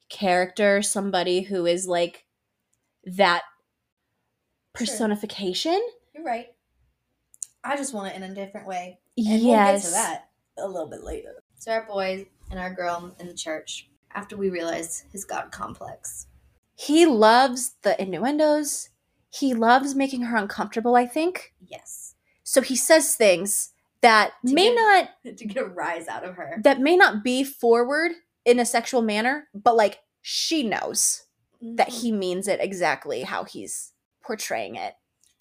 character, somebody who is like that Sure. personification. You're right. I just want it in a different way. And yes. we'll get to that a little bit later. So our boy and our girl in the church, after we realize his god complex. He loves the innuendos. He loves making her uncomfortable, I think. Yes. So he says things that To may get- not [laughs] to get a rise out of her. that may not be forward in a sexual manner, but like she knows that Mhm. he means it exactly how he's portraying it.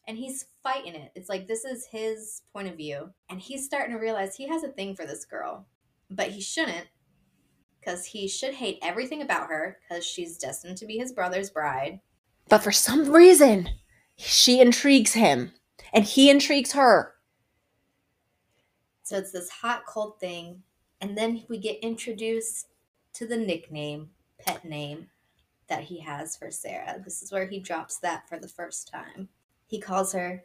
and he's fighting it. It's like this is his point of view, and he's starting to realize he has a thing for this girl, but he shouldn't, because he should hate everything about her, because she's destined to be his brother's bride. But for some reason, she intrigues him and he intrigues her. So it's this hot cold thing, and then we get introduced to the nickname, pet name that he has for Sarah. This is where he drops that for the first time. He calls her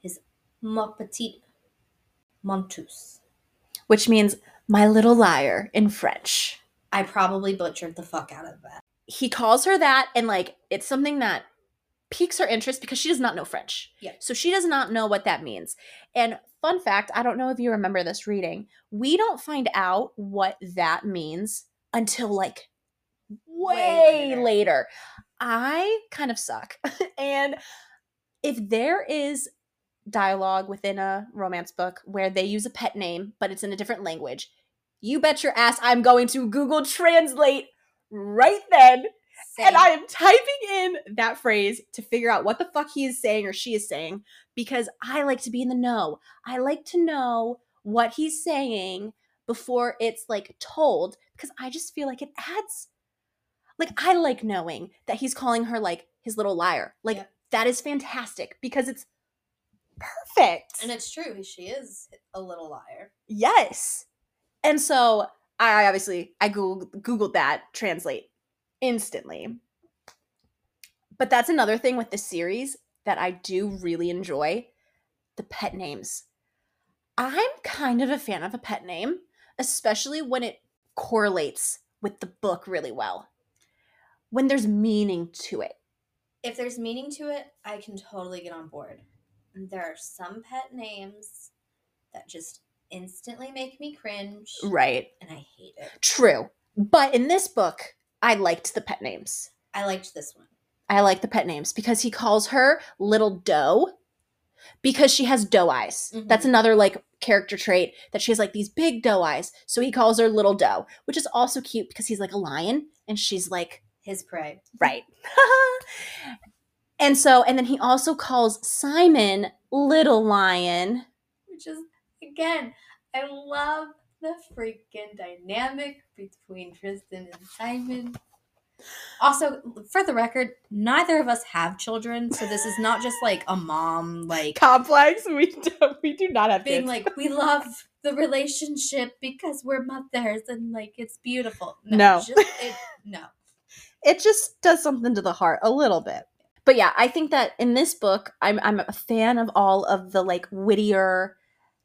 his ma petite menteuse. which means my little liar in French. I probably butchered the fuck out of that. He calls her that, and like it's something that piques her interest because she does not know French. Yeah. So she does not know what that means. And fun fact I don't know if you remember this reading, we don't find out what that means until like way, Way later. later. I kind of suck. [laughs] and if there is dialogue within a romance book where they use a pet name, but it's in a different language, you bet your ass I'm going to Google Translate right then. And I am typing in that phrase to figure out what the fuck he is saying or she is saying because I like to be in the know. I like to know what he's saying before it's like told because I just feel like it adds like I like knowing that he's calling her like his little liar. Like Yeah. that is fantastic because it's perfect. And it's true, she is a little liar. Yes. And so I obviously I googled, googled that translate instantly. But that's another thing with the series that I do really enjoy the pet names. I'm kind of a fan of a pet name, especially when it correlates with the book really well. When there's meaning to it. If there's meaning to it, I can totally get on board. There are some pet names that just instantly make me cringe, Right. and I hate it. True. But in this book, I liked the pet names. I liked this one. I like the pet names because he calls her Little Doe because she has doe eyes. Mhm. That's another like character trait that she has like these big doe eyes. So he calls her Little Doe, which is also cute because he's like a lion and she's like, His prey. right. [laughs] and so, and then he also calls Simon Little Lion. Which is, again, I love the freaking dynamic between Tristan and Simon. Also, for the record, neither of us have children, so this is not just like a mom, like Complex. [laughs] We do, we do not have being kids. like we [laughs] love the relationship because we're mothers and like it's beautiful. No. just, it, no. It just does something to the heart a little bit. But yeah, I think that in this book, I'm I'm a fan of all of the like wittier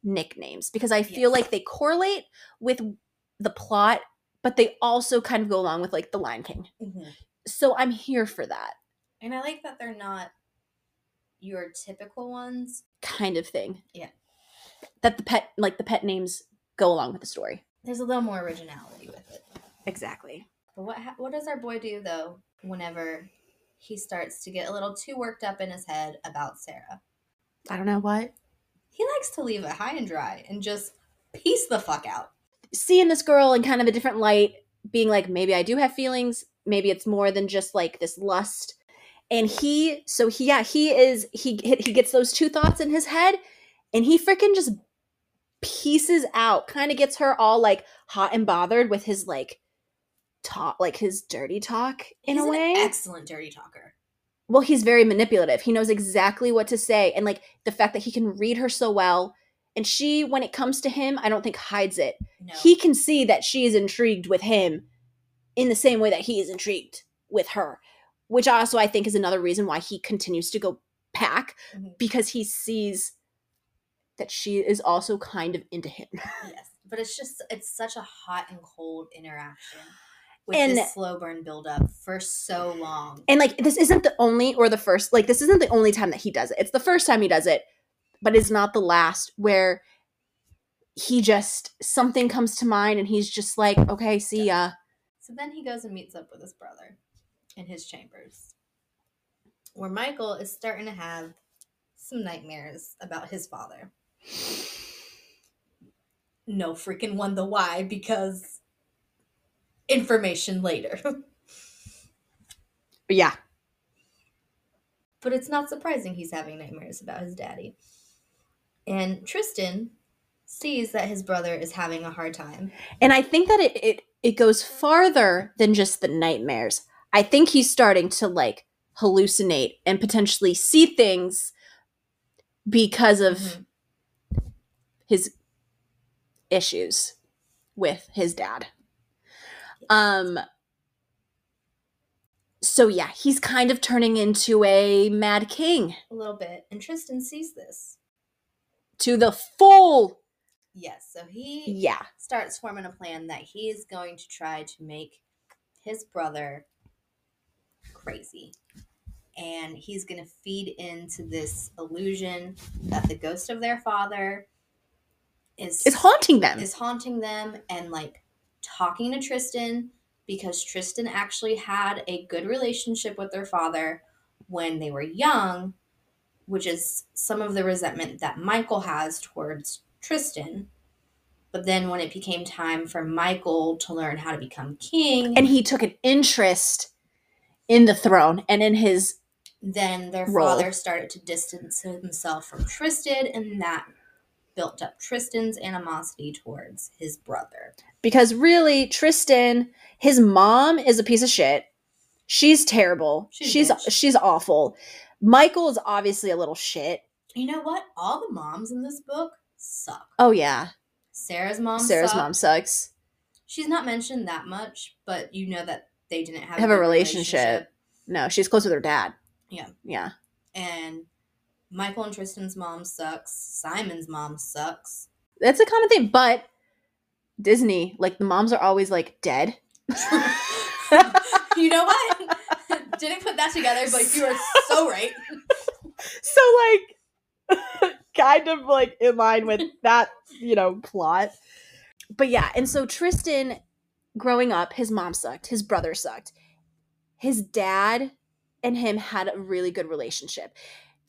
nicknames because I feel Yes. like they correlate with the plot, but they also kind of go along with like the Lion King. Mm-hmm. So I'm here for that And I like that they're not your typical ones. kind of thing. Yeah. That the pet like the pet names go along with the story. There's a little more originality with it. Exactly. But what ha- what does our boy do though whenever he starts to get a little too worked up in his head about Sarah? I don't know what. He likes to leave it high and dry and just piece the fuck out. seeing this girl in kind of a different light, being like, maybe I do have feelings, maybe it's more than just like this lust. And he, so he, yeah, he is, he he gets those two thoughts in his head, and he freaking just pieces out, kind of gets her all like hot and bothered with his like talk, like his dirty talk in He's a an way. excellent dirty talker. well, he's very manipulative. He knows exactly what to say, and like the fact that he can read her so well. And she, when it comes to him, I don't think hides it No. he can see that she is intrigued with him in the same way that he is intrigued with her which also i think is another reason why he continues to go back Mhm. because he sees that she is also kind of into him [laughs] yes. But it's just it's such a hot and cold interaction with And- this slow burn buildup for so long. and like this isn't the only or the first like this isn't the only time that he does it it's the first time he does it but it's not the last where he just something comes to mind and he's just like okay see ya So then he goes and meets up with his brother in his chambers, where Michael is starting to have some nightmares about his father. No freaking wonder why, because information later. but [laughs] yeah but it's not surprising he's having nightmares about his daddy. And Tristan sees that his brother is having a hard time. And I think that it, it it goes farther than just the nightmares. I think he's starting to like hallucinate and potentially see things because of Mhm. his issues with his dad. Um so yeah, he's kind of turning into a mad king A little bit. And Tristan sees this. to the full Yes, so he yeah. starts forming a plan that he is going to try to make his brother crazy. And he's going to feed into this illusion that the ghost of their father is It's haunting them. is haunting them and like talking to Tristan because Tristan actually had a good relationship with their father when they were young, which is some of the resentment that Michael has towards Tristan. But then when it became time for Michael to learn how to become king, and he took an interest in the throne and in his then their Role. father started to distance himself from Tristan, and that built up Tristan's animosity towards his brother. because really Tristan, his mom is a piece of shit. She's terrible. She's She's she's, awful. Michael is obviously a little shit. You know what? All the moms in this book suck. Oh yeah, Sarah's mom. Sarah's sucked. mom sucks. She's not mentioned that much, but you know that they didn't have, Have a good relationship. No, she's close with her dad. Yeah. Yeah. And Michael and Tristan's mom sucks. Simon's mom sucks. That's a common thing, but Disney, like the moms are always like dead. [laughs] you know what? [laughs] didn't put that together, but you are so right. [laughs] so like kind of like in line with that you know plot but yeah and so tristan growing up his mom sucked his brother sucked his dad and him had a really good relationship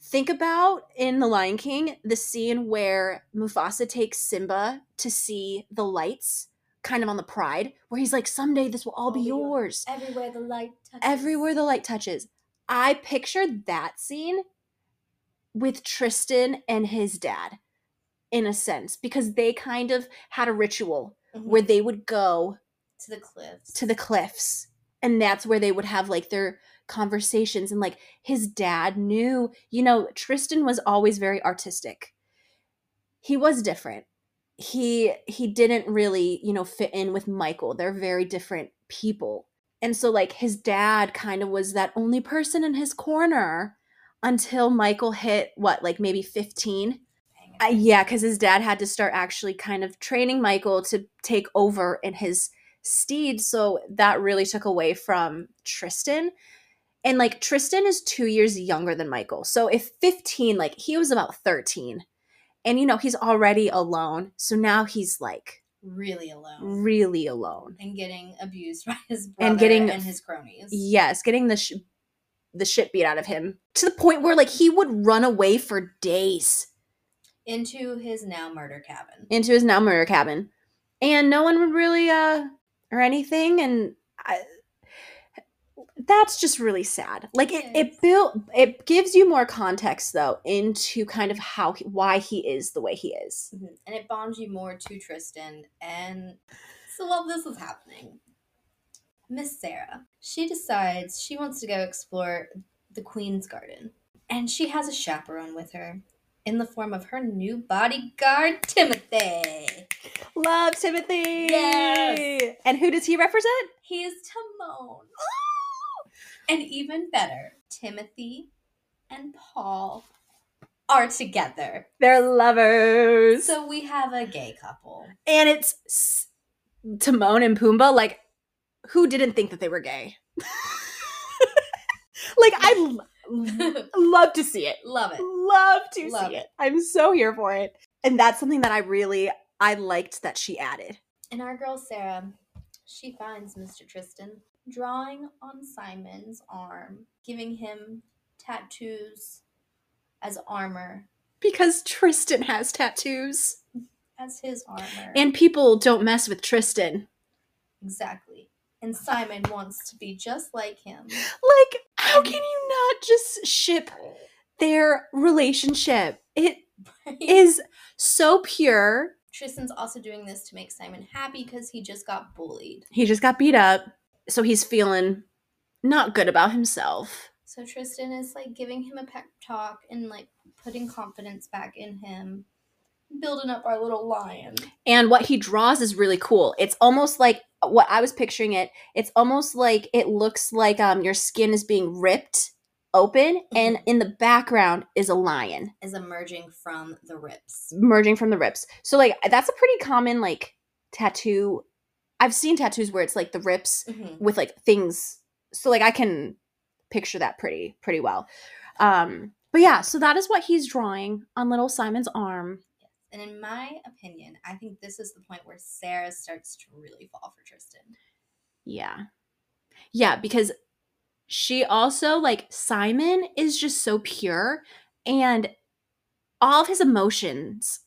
think about in the lion king the scene where mufasa takes simba to see the lights kind of on the pride where he's like someday this will all be All be yours Everywhere the light touches. everywhere the light touches. I pictured that scene with Tristan and his dad in a sense because they kind of had a ritual Mhm. where they would go to the cliffs. to the cliffs and that's where they would have like their conversations and like his dad knew you know Tristan was always very artistic. He was different. He he didn't really you know fit in with Michael. They're very different people. And so like his dad kind of was that only person in his corner until Michael hit what like maybe 15 uh, yeah, because his dad had to start actually kind of training Michael to take over in his steed. So that really took away from Tristan. And like Tristan is two years younger than Michael. So if 15, like he was about 13. And you know, he's already alone. So now he's like really alone. really alone. and getting abused [laughs] by his brother And getting- and his cronies. Yes, getting the sh- the shit beat out of him to the point where like he would run away for days. into his now murder cabin. into his now murder cabin, and no one would really uh or anything, and I, that's just really sad. Like it, It built it gives you more context though into kind of how he, why he is the way he is. Mhm. And it bonds you more to Tristan. And so while this is happening, Miss Sarah, she decides she wants to go explore the Queen's Garden. And she has a chaperone with her in the form of her new bodyguard, Timothy. Love Timothy. Yes. And who does he represent? He is Timon. [gasps] And even better, Timothy and Paul are together. They're lovers. So we have a gay couple. and it's Timon and Pumbaa. Like, who didn't think that they were gay? [laughs] like, I l- [laughs] love to see it. Love it. Love to Love see it. it. I'm so here for it. And that's something that I really I liked that she added. And our girl Sarah, she finds Mr. Tristan drawing on Simon's arm, giving him tattoos as armor, Because Tristan has tattoos. as his armor. And people don't mess with Tristan. exactly. And Simon wants to be just like him. Like, how can you not just ship their relationship? It [laughs] is so pure. Tristan's also doing this to make Simon happy because he just got bullied. He just got beat up, so he's feeling not good about himself. So Tristan is like giving him a pep talk and like putting confidence back in him, building up our little lion. And what he draws is really cool. It's almost like what I was picturing it. It's almost like it looks like um your skin is being ripped open and Mhm. in the background is a lion Is emerging from the rips. merging from the rips. So like that's a pretty common like tattoo. I've seen tattoos where it's like the rips Mhm. with like things so like i can picture that pretty pretty well um but yeah so that is what he's drawing on little simon's arm And in my opinion, I think this is the point where Sarah starts to really fall for Tristan. yeah yeah because she also like simon is just so pure and all of his emotions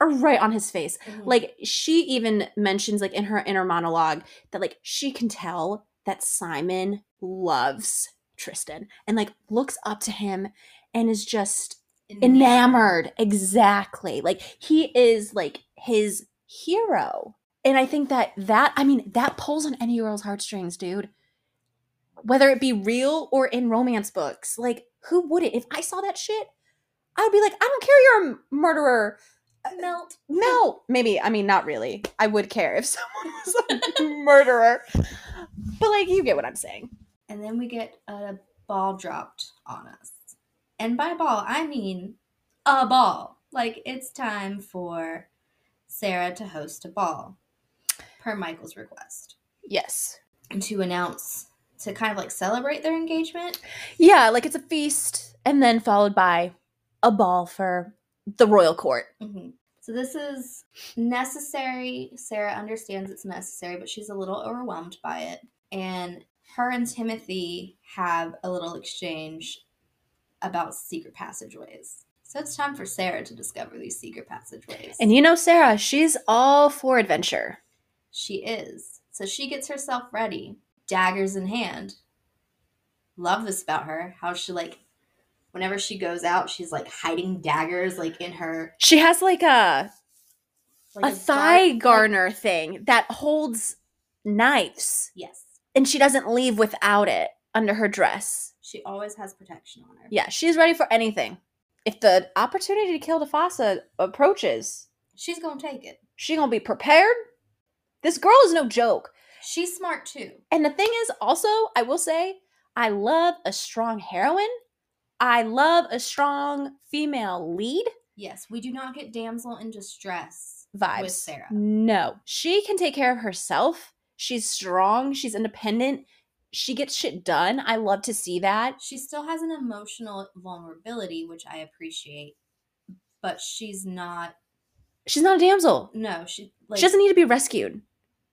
are right on his face. Like, like she even mentions like in her inner monologue that like she can tell that simon loves tristan and like looks up to him and is just enamored. Exactly. Like he is like his hero. And i think that that i mean that pulls on any girl's heartstrings dude. Whether it be real or in romance books. Like who wouldn't? If i saw that shit i would be like i don't care. You're a murderer Melt. no maybe i mean not really i would care if [laughs] someone was a murderer but like you get what i'm saying And then we get a ball dropped on us. And by ball, I mean a ball. Like it's time for Sarah to host a ball, per Michael's request, yes and to announce to kind of like celebrate their engagement. Yeah, like it's a feast and then followed by a ball for the royal court. hmm So this is necessary. Sarah understands it's necessary, but she's a little overwhelmed by it. And her and Timothy have a little exchange about secret passageways. So it's time for Sarah to discover these secret passageways. And you know, Sarah, she's all for adventure. she is. So she gets herself ready, daggers in hand. Love this about her. How she like whenever she goes out, she's like hiding daggers like in her She has like a like a thigh gar- garner thing that holds knives, Yes. and she doesn't leave without it under her dress. She always has protection on her. Yeah, she's ready for anything. If the opportunity to kill Defasa approaches, She's gonna take it. she gonna be prepared. This girl is no joke. She's smart too. And the thing is, also, I will say, I love a strong heroine. I love a strong female lead Yes, we do not get damsel in distress vibes. with Sarah. No, she can take care of herself. She's strong. She's independent. She gets shit done. I love to see that. She still has an emotional vulnerability, which I appreciate, but she's not. She's not a damsel. No, she like she doesn't need to be rescued.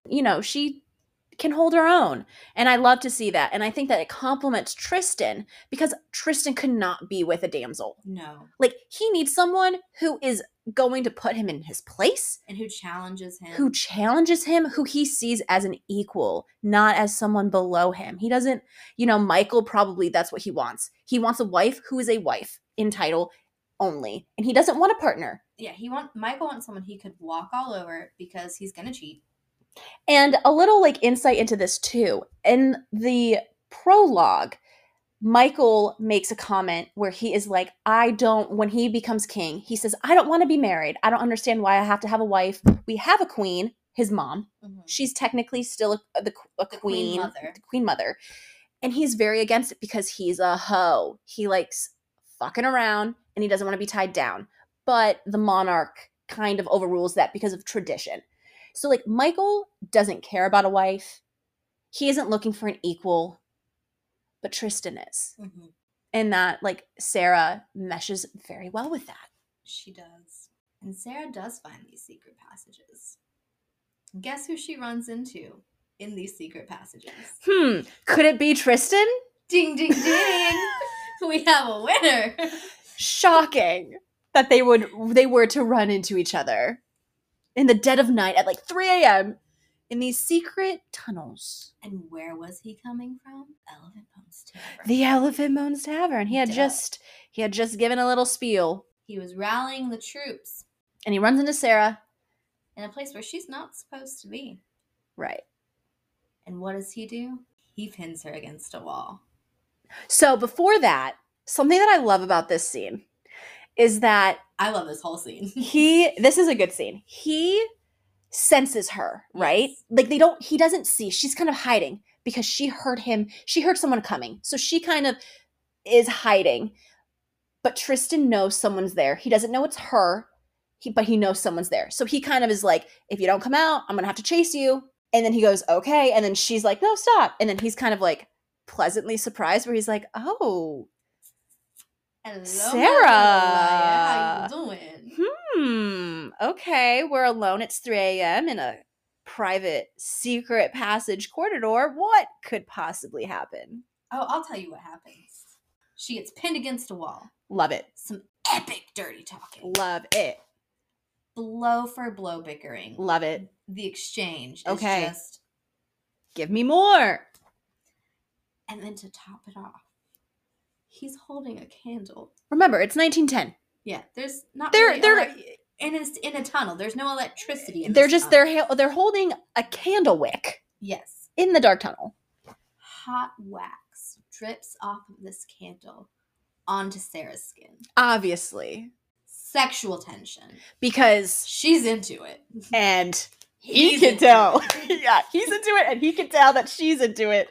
You know, she can hold her own. And I love to see that. And I think that it complements Tristan because Tristan could not be with a damsel. No. Like he needs someone who is going to put him in his place, And who challenges him? who challenges him, who he sees as an equal, not as someone below him. He doesn't, you know, Michael probably that's what he wants. He wants a wife who is a wife in title only. And he doesn't want a partner. yeah, he want Michael wants someone he could walk all over because he's gonna cheat. And a little like insight into this too. In the prologue, Michael makes a comment where he is like, I don't, when he becomes king, he says, I don't want to be married. I don't understand why I have to have a wife. We have a queen, his mom. Mm-hmm. She's technically still a, the, a The queen, queen mother. the queen mother. And he's very against it because he's a hoe. He likes fucking around and he doesn't want to be tied down. But the monarch kind of overrules that because of tradition. So, like, Michael doesn't care about a wife. He isn't looking for an equal, but Tristan is. Mhm. And that, like, Sarah meshes very well with that. She does. And Sarah does find these secret passages. Guess who she runs into in these secret passages? Hmm, could it be Tristan? Ding, ding, [laughs] ding! we have a winner! Shocking that they would they were to run into each other in the dead of night at like 3 a.m. in these secret tunnels. And where was he coming from? Elephant Bones Tavern. The Elephant Bones Tavern. He had Duh. just he had just given a little spiel, He was rallying the troops and he runs into Sarah. in a place where she's not supposed to be. Right. And what does he do? He pins her against a wall. So before that, something that I love about this scene is that I love this whole scene. [laughs] he this is a good scene. He senses her, right? Yes. Like they don't he doesn't see. She's kind of hiding because she heard him. She heard someone coming. So she kind of is hiding. But Tristan knows someone's there. He doesn't know it's her. He, but he knows someone's there. So he kind of is like, if you don't come out, I'm going to have to chase you. And then he goes, "Okay." And then she's like, "No, stop." And then he's kind of like pleasantly surprised where he's like, "Oh, Hello, Sarah. How you doing? Hmm. Okay, we're alone. It's 3 a.m. in a private secret passage corridor. What could possibly happen? Oh, I'll tell you what happens. She gets pinned against a wall. Love it. Some epic dirty talking. Love it. Blow for blow bickering. Love it. The exchange is Okay. just Give me more. and then to top it off, he's holding a candle. Remember, it's 1910. Yeah, there's not They're really they're and it's in a tunnel. There's no electricity. In they're just tunnel. they're they're holding a candle wick yes. in the dark tunnel. Hot wax drips off of this candle onto Sarah's skin. Obviously, Sexual tension. because She's into it. and [laughs] he can tell. [laughs] yeah, he's into it, and he can tell that she's into it.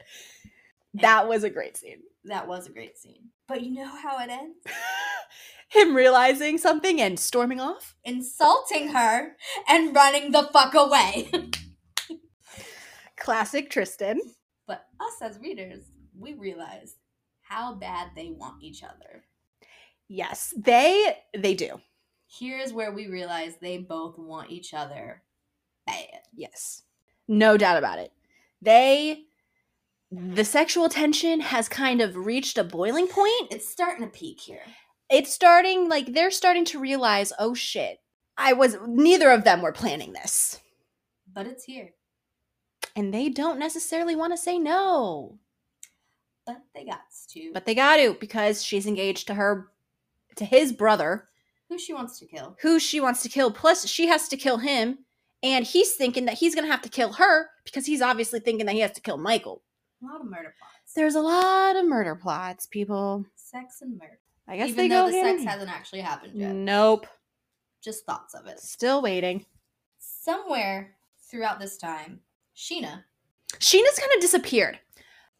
That was a great scene. That was a great scene. But you know how it ends? [laughs] Him realizing something and storming off. Insulting her and running the fuck away. [laughs] Classic Tristan. but us as readers, we realize how bad they want each other. Yes, they they do. Here's where we realize they both want each other bad. Yes. No doubt about it. They the sexual tension has kind of reached a boiling point. It's starting to peak here. It's starting like they're starting to realize, "Oh shit. I was neither of them were planning this." But it's here. And they don't necessarily want to say no. But they got to. But they got to because she's engaged to her to his brother who she wants to kill? who she wants to kill plus she has to kill him and he's thinking that he's going to have to kill her because he's obviously thinking that he has to kill Michael. A lot of murder plots. There's a lot of murder plots, people. sex and murder. I guess Even they though go the sex in hasn't actually happened yet. Nope. Just thoughts of it. Still waiting. Somewhere throughout this time, Sheena, Sheena's kind of disappeared.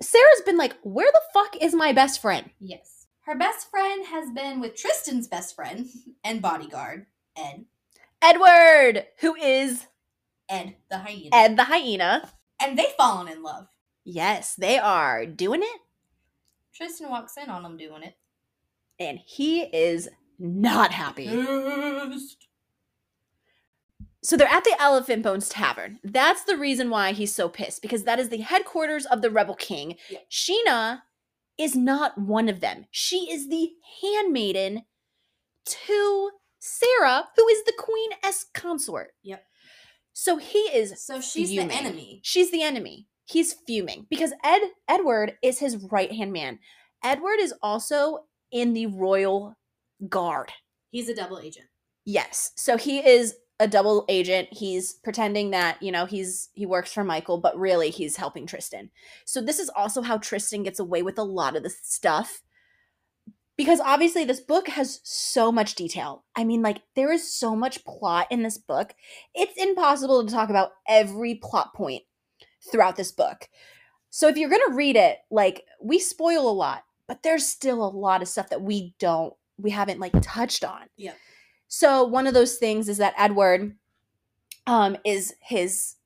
Sarah's been like, "Where the fuck is my best friend?" yes, her best friend has been with Tristan's best friend [laughs] and bodyguard, Ed. Edward, who is Ed the hyena. Ed the hyena. And they've fallen in love. Yes, they are doing it Tristan walks in on them doing it. and he is not happy. Pissed. so they're at the Elephant Bones Tavern. That's the reason why he's so pissed because that is the headquarters of the Rebel King. Yep. Sheena is not one of them. She is the handmaiden to Sarah, who is the Queen S consort. Yep. So he is So she's fuming. the enemy. She's the enemy. He's fuming because Ed Edward is his right hand man. Edward is also in the royal guard. He's a double agent. Yes. So he is a double agent. He's pretending that, you know, he's he works for Michael, but really he's helping Tristan. So this is also how Tristan gets away with a lot of the stuff. Because obviously this book has so much detail. I mean, like there is so much plot in this book. It's impossible to talk about every plot point throughout this book. So if you're going to read it, like we spoil a lot, but there's still a lot of stuff that we don't we haven't like touched on. Yeah. So one of those things is that Edward um is his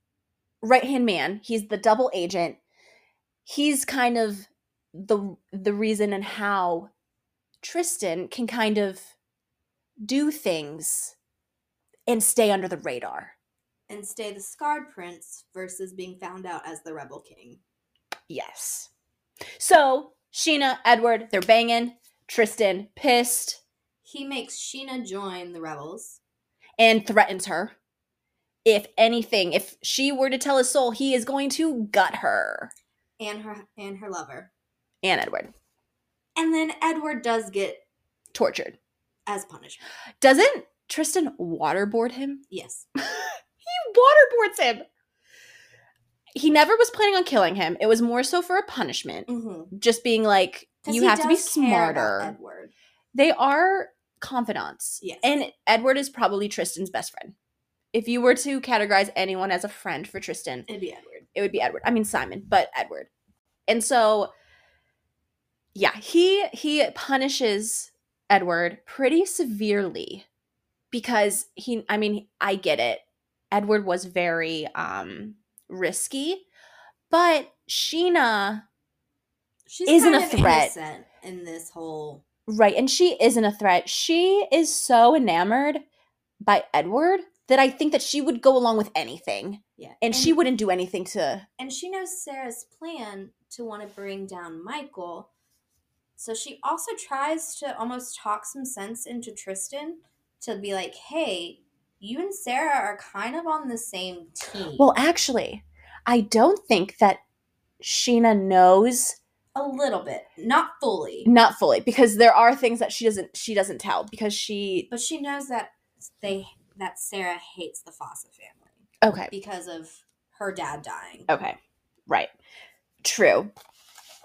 right-hand man. He's the double agent. He's kind of the the reason and how Tristan can kind of do things and stay under the radar. And stay the scarred prince versus being found out as the rebel king. Yes. So Sheena, Edward, they're banging. Tristan pissed He makes Sheena join the rebels. and threatens her. If anything, if she were to tell his soul, he is going to gut her. and her and her lover. And Edward. And then Edward does get Tortured. as punishment. Doesn't Tristan waterboard him? Yes. [laughs] Waterboards him. He never was planning on killing him. It was more so for a punishment. Mm-hmm. Just being like, you have to be smarter. Edward. They are confidants. Yes. And Edward is probably Tristan's best friend. If you were to categorize anyone as a friend for Tristan, It'd be Edward. it would be Edward. I mean Simon, but Edward. And so yeah, he he punishes Edward pretty severely because he I mean, I get it. Edward was very um risky, but Sheena She's Isn't a threat. in this whole. Right, and she isn't a threat. She is so enamored by Edward that I think that she would go along with anything. Yeah. And, she wouldn't do anything to and she knows Sarah's plan to want to bring down Michael. So she also tries to almost talk some sense into Tristan to be like, "Hey, you and Sarah are kind of on the same team." Well, actually, I don't think that Sheena knows a little bit, not fully, not fully because there are things that she doesn't she doesn't tell because she but she knows that they that Sarah hates the Faasa family Okay. because of her dad dying. Okay. Right. True.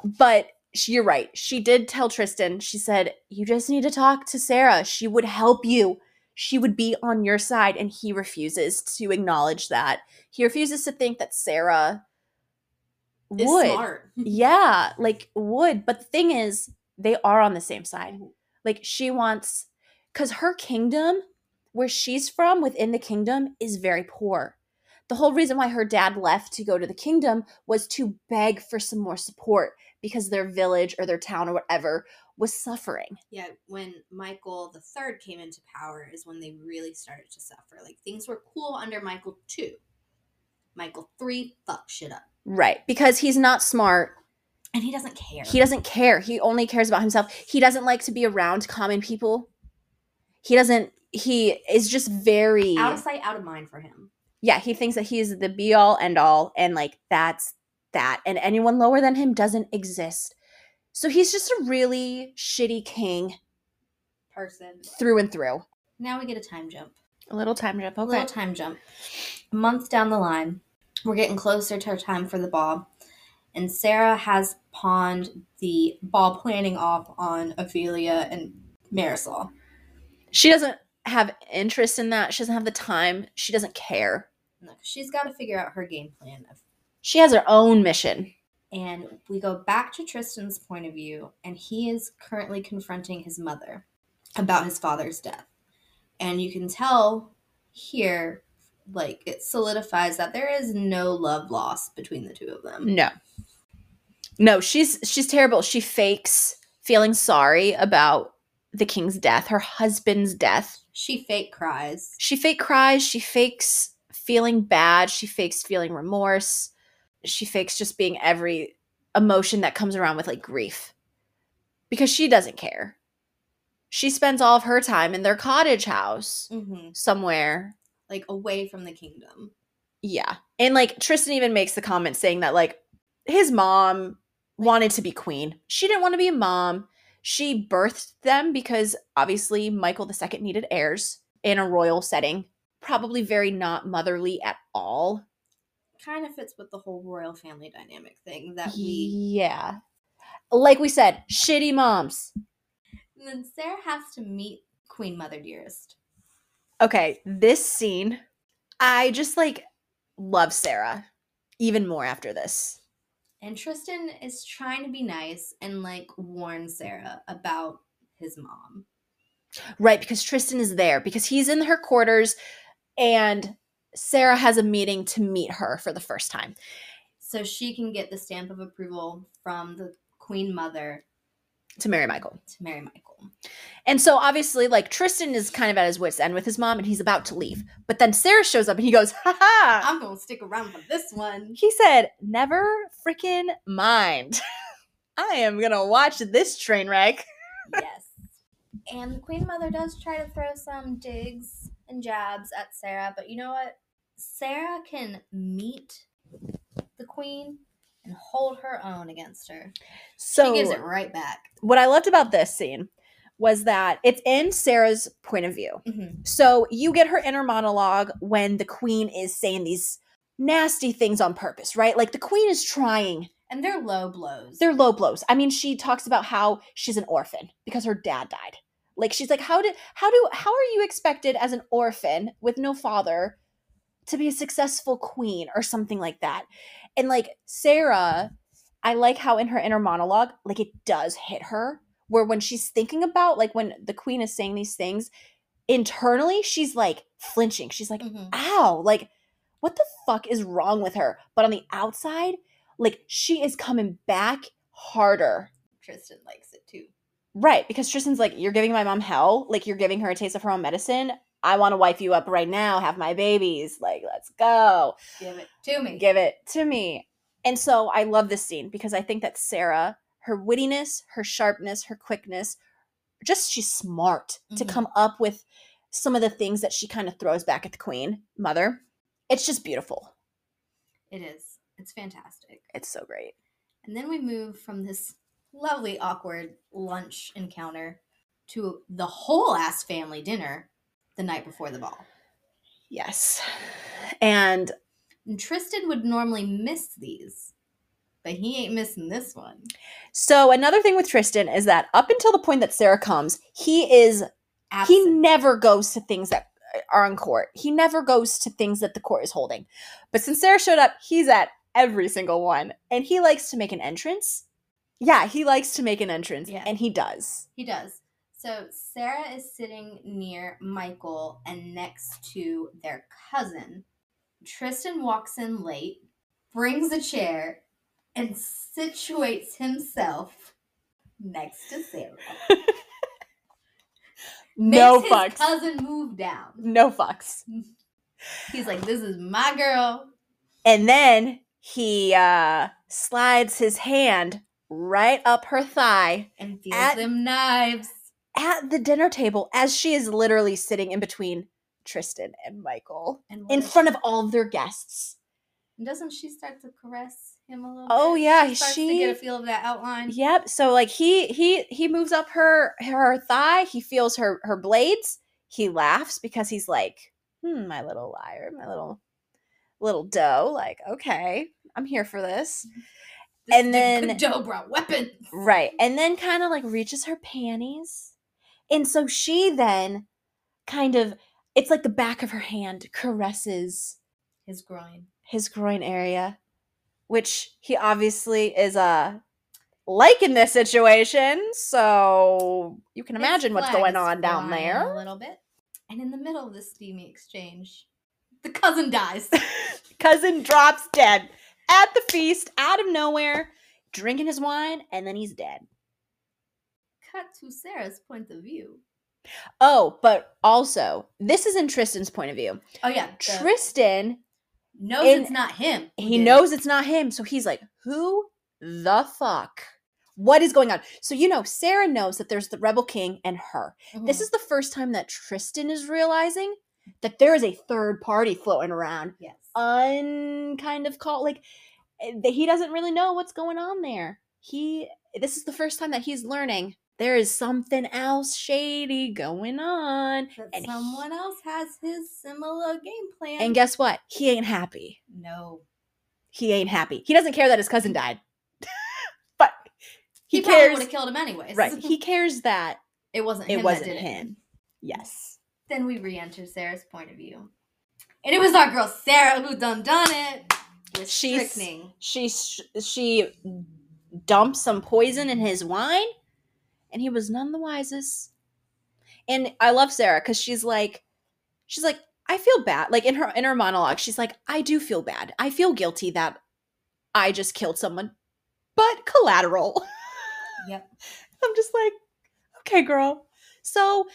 But she, you're right. She did tell Tristan, she said, You just need to talk to Sarah. She would help you. She would be on your side. And he refuses to acknowledge that. He refuses to think that Sarah Is would. smart. [laughs] Yeah, like would. But the thing is, they are on the same side. Mm-hmm. Like she wants, because her kingdom, where she's from within the kingdom, is very poor. The whole reason why her dad left to go to the kingdom was to beg for some more support because their village or their town or whatever was suffering. Yeah, when Michael the third came into power is when they really started to suffer. Like things were cool under Michael two. Michael three fuck shit up. Right. Because he's not smart. And he doesn't care. He doesn't care. He only cares about himself. He doesn't like to be around common people. He doesn't, he is just very. out of sight, out of mind for him. yeah, he thinks that he's the be all end all, and like that's that, and anyone lower than him doesn't exist. So he's just a really shitty king Person. through and through. Now we get a time jump. A little time jump, A okay. little time jump. A month down the line, we're getting closer to our time for the ball. And Sarah has pawned the ball planning off on Ophelia and Marisol. She doesn't have interest in that. She doesn't have the time. She doesn't care. She's got to figure out her game plan of She has her own mission. And we go back to Tristan's point of view, and he is currently confronting his mother about his father's death. And you can tell here, like, it solidifies that there is no love lost between the two of them. No. No, she's she's terrible. She fakes feeling sorry about the king's death, her husband's death. She fake cries. She fake cries, she fakes feeling bad, she fakes feeling remorse, she fakes just being every emotion that comes around with like grief. Because she doesn't care. She spends all of her time in their cottage house Mm-hmm. somewhere. Like away from the kingdom. Yeah. And like Tristan even makes the comment saying that like his mom wanted to be queen. She didn't want to be a mom. She birthed them because obviously Michael II needed heirs in a royal setting. Probably very not motherly at all. Kind of fits with the whole royal family dynamic thing that we. Yeah. Like we said, shitty moms. And then Sarah has to meet Queen Mother Dearest. Okay, this scene, I just like love Sarah even more after this. And Tristan is trying to be nice and like warn Sarah about his mom. Right, because Tristan is there because he's in her quarters and Sarah has a meeting to meet her for the first time. So she can get the stamp of approval from the Queen Mother To marry Michael. to marry Michael. And so obviously, like Tristan is kind of at his wits' end with his mom and he's about to leave. But then Sarah shows up and he goes, ha ha. I'm gonna stick around for this one. He said, never freaking mind. [laughs] I am gonna watch this train wreck. [laughs] yes. And the Queen Mother does try to throw some digs and jabs at Sarah, but you know what? Sarah can meet the Queen and hold her own against her. So she gives it right back. what I loved about this scene was that it's in Sarah's point of view. Mm-hmm. So you get her inner monologue when the queen is saying these nasty things on purpose, right? Like the queen is trying. And they're low blows. They're low blows. I mean, she talks about how she's an orphan because her dad died. Like she's like, how did how do how are you expected as an orphan with no father to be a successful queen or something like that? And like Sarah, I like how in her inner monologue, like it does hit her where when she's thinking about like when the queen is saying these things, internally she's like flinching. She's like, Mhm. ow, like what the fuck is wrong with her? But on the outside, like she is coming back harder. Tristan likes it too. Right, because Tristan's like, you're giving my mom hell, like you're giving her a taste of her own medicine. I want to wipe you up right now, have my babies. Like, let's go. Give it to me. Give it to me. And so I love this scene because I think that Sarah, her wittiness, her sharpness, her quickness, just she's smart to Mhm. come up with some of the things that she kind of throws back at the queen mother. It's just beautiful. It is. It's fantastic. It's so great. And then we move from this lovely, awkward lunch encounter to the whole ass family dinner the night before the ball. Yes. And And Tristan would normally miss these, but he ain't missing this one. so another thing with Tristan is that up until the point that Sarah comes, he is he never goes to things that are on court. He never goes to things that the court is holding. But since Sarah showed up, he's at every single one. And he likes to make an entrance. Yeah, he likes to make an entrance. Yeah. And he does. He does. So Sarah is sitting near Michael and next to their cousin. Tristan walks in late, brings a chair, and situates himself next to Sarah. [laughs] No his fucks. cousin move down. No fucks. [laughs] He's like, "This is my girl." And then he uh slides his hand right up her thigh and feels At- them knives. At the dinner table as she is literally sitting in between Tristan and Michael And in front of all of their guests. And doesn't she start to caress him a little Oh, bit? yeah, she she- get a feel of that outline. Yep. So like he he he moves up her her thigh. He feels her her blades. He laughs because he's like, hmm, my little liar, my little little doe. Like, okay, I'm here for this. This and then- brought weapons. Right. And then kind of like reaches her panties. And so she then kind of it's like the back of her hand caresses His groin. his groin area, which he obviously is uh like in this situation. So you can imagine what's going on down there. A little bit. And in the middle of this steamy exchange, the cousin dies. [laughs] Cousin drops dead at the feast out of nowhere, drinking his wine, and then he's dead. Cut to Sarah's point of view. Oh, but also, this is in Tristan's point of view. Oh yeah, the- Tristan, knows in- it's not him. he it. knows it's not him. So he's like, who the fuck? What is going on? So, you know, Sarah knows that there's the Rebel King and her. This Mhm. is the first time that Tristan is realizing that there is a third party floating around. yes. Un kind of call like eh, he doesn't really know what's going on there. He this is the first time that he's learning there is something else shady going on. that and he- someone else has his similar game plan. And guess what? He ain't happy. no, He ain't happy. He doesn't care that his cousin died. [laughs] but he, he, probably would have killed him anyways. right. He [laughs] cares that it wasn't. Him it wasn't him. It. Yes. Then we re-enter Sarah's point of view, and it was our girl Sarah who done done it She's- She sh- she dumped some poison in his wine and he was none the wisest. And I love Sarah cuz she's like she's like I feel bad. Like in her in her monologue, she's like I do feel bad. I feel guilty that I just killed someone. But collateral. [laughs] Yep. I'm just like okay, girl. So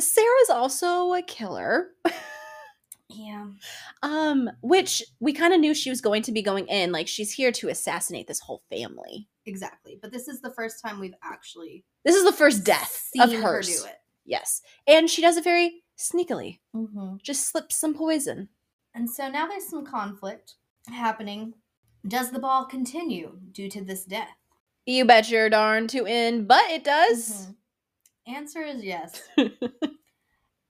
Sarah's also a killer. Yeah. [laughs] Um, which we kind of knew she was going to be going in. Like she's here to assassinate this whole family. Exactly. But this is the first time we've actually This is the first death seen of her hers. do it. Yes, and she does it very sneakily. Mm-hmm. Just slips some poison. And so now there's some conflict happening. Does the ball continue due to this death? You bet your darn to end, but it does. Mhm. Answer is yes. [laughs]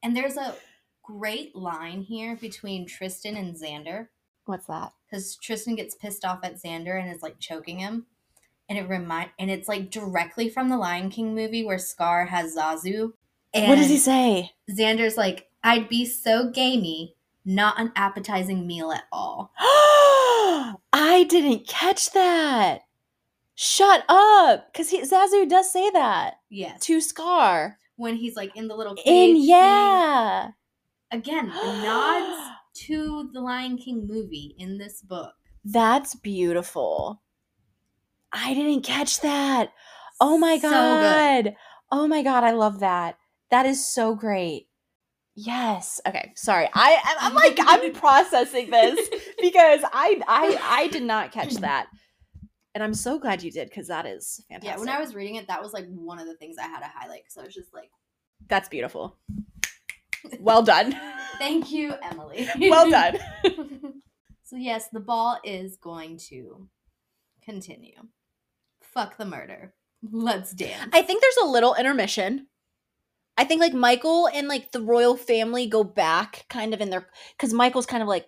and there's a great line here between Tristan and Xander What's that? because Tristan gets pissed off at Xander and is like choking him. And it remind and it's like directly from the Lion King movie where Scar has Zazu. And what does he say? Xander's like, I'd be so gamey, not an appetizing meal at all. [gasps] I didn't catch that. Shut up, because he Zazu does say that Yes. to Scar. When he's like in the little cage In thing. yeah. Again, [gasps] nods to the Lion King movie in this book. That's beautiful. I didn't catch that. Oh my So god. good. Oh my god, I love that. That is so great. Yes. Okay. Sorry. I I'm, like I'm [laughs] processing this [laughs] because I I I did not catch that. And I'm so glad you did because that is fantastic. Yeah, when I was reading it, that was like one of the things I had to highlight because I was just like, That's beautiful. Well done. [laughs] thank you, Emily. well done. so, yes, the ball is going to continue. Fuck the murder. Let's dance. I think there's a little intermission. I think like Michael and like the royal family go back kind of in their because Michael's kind of like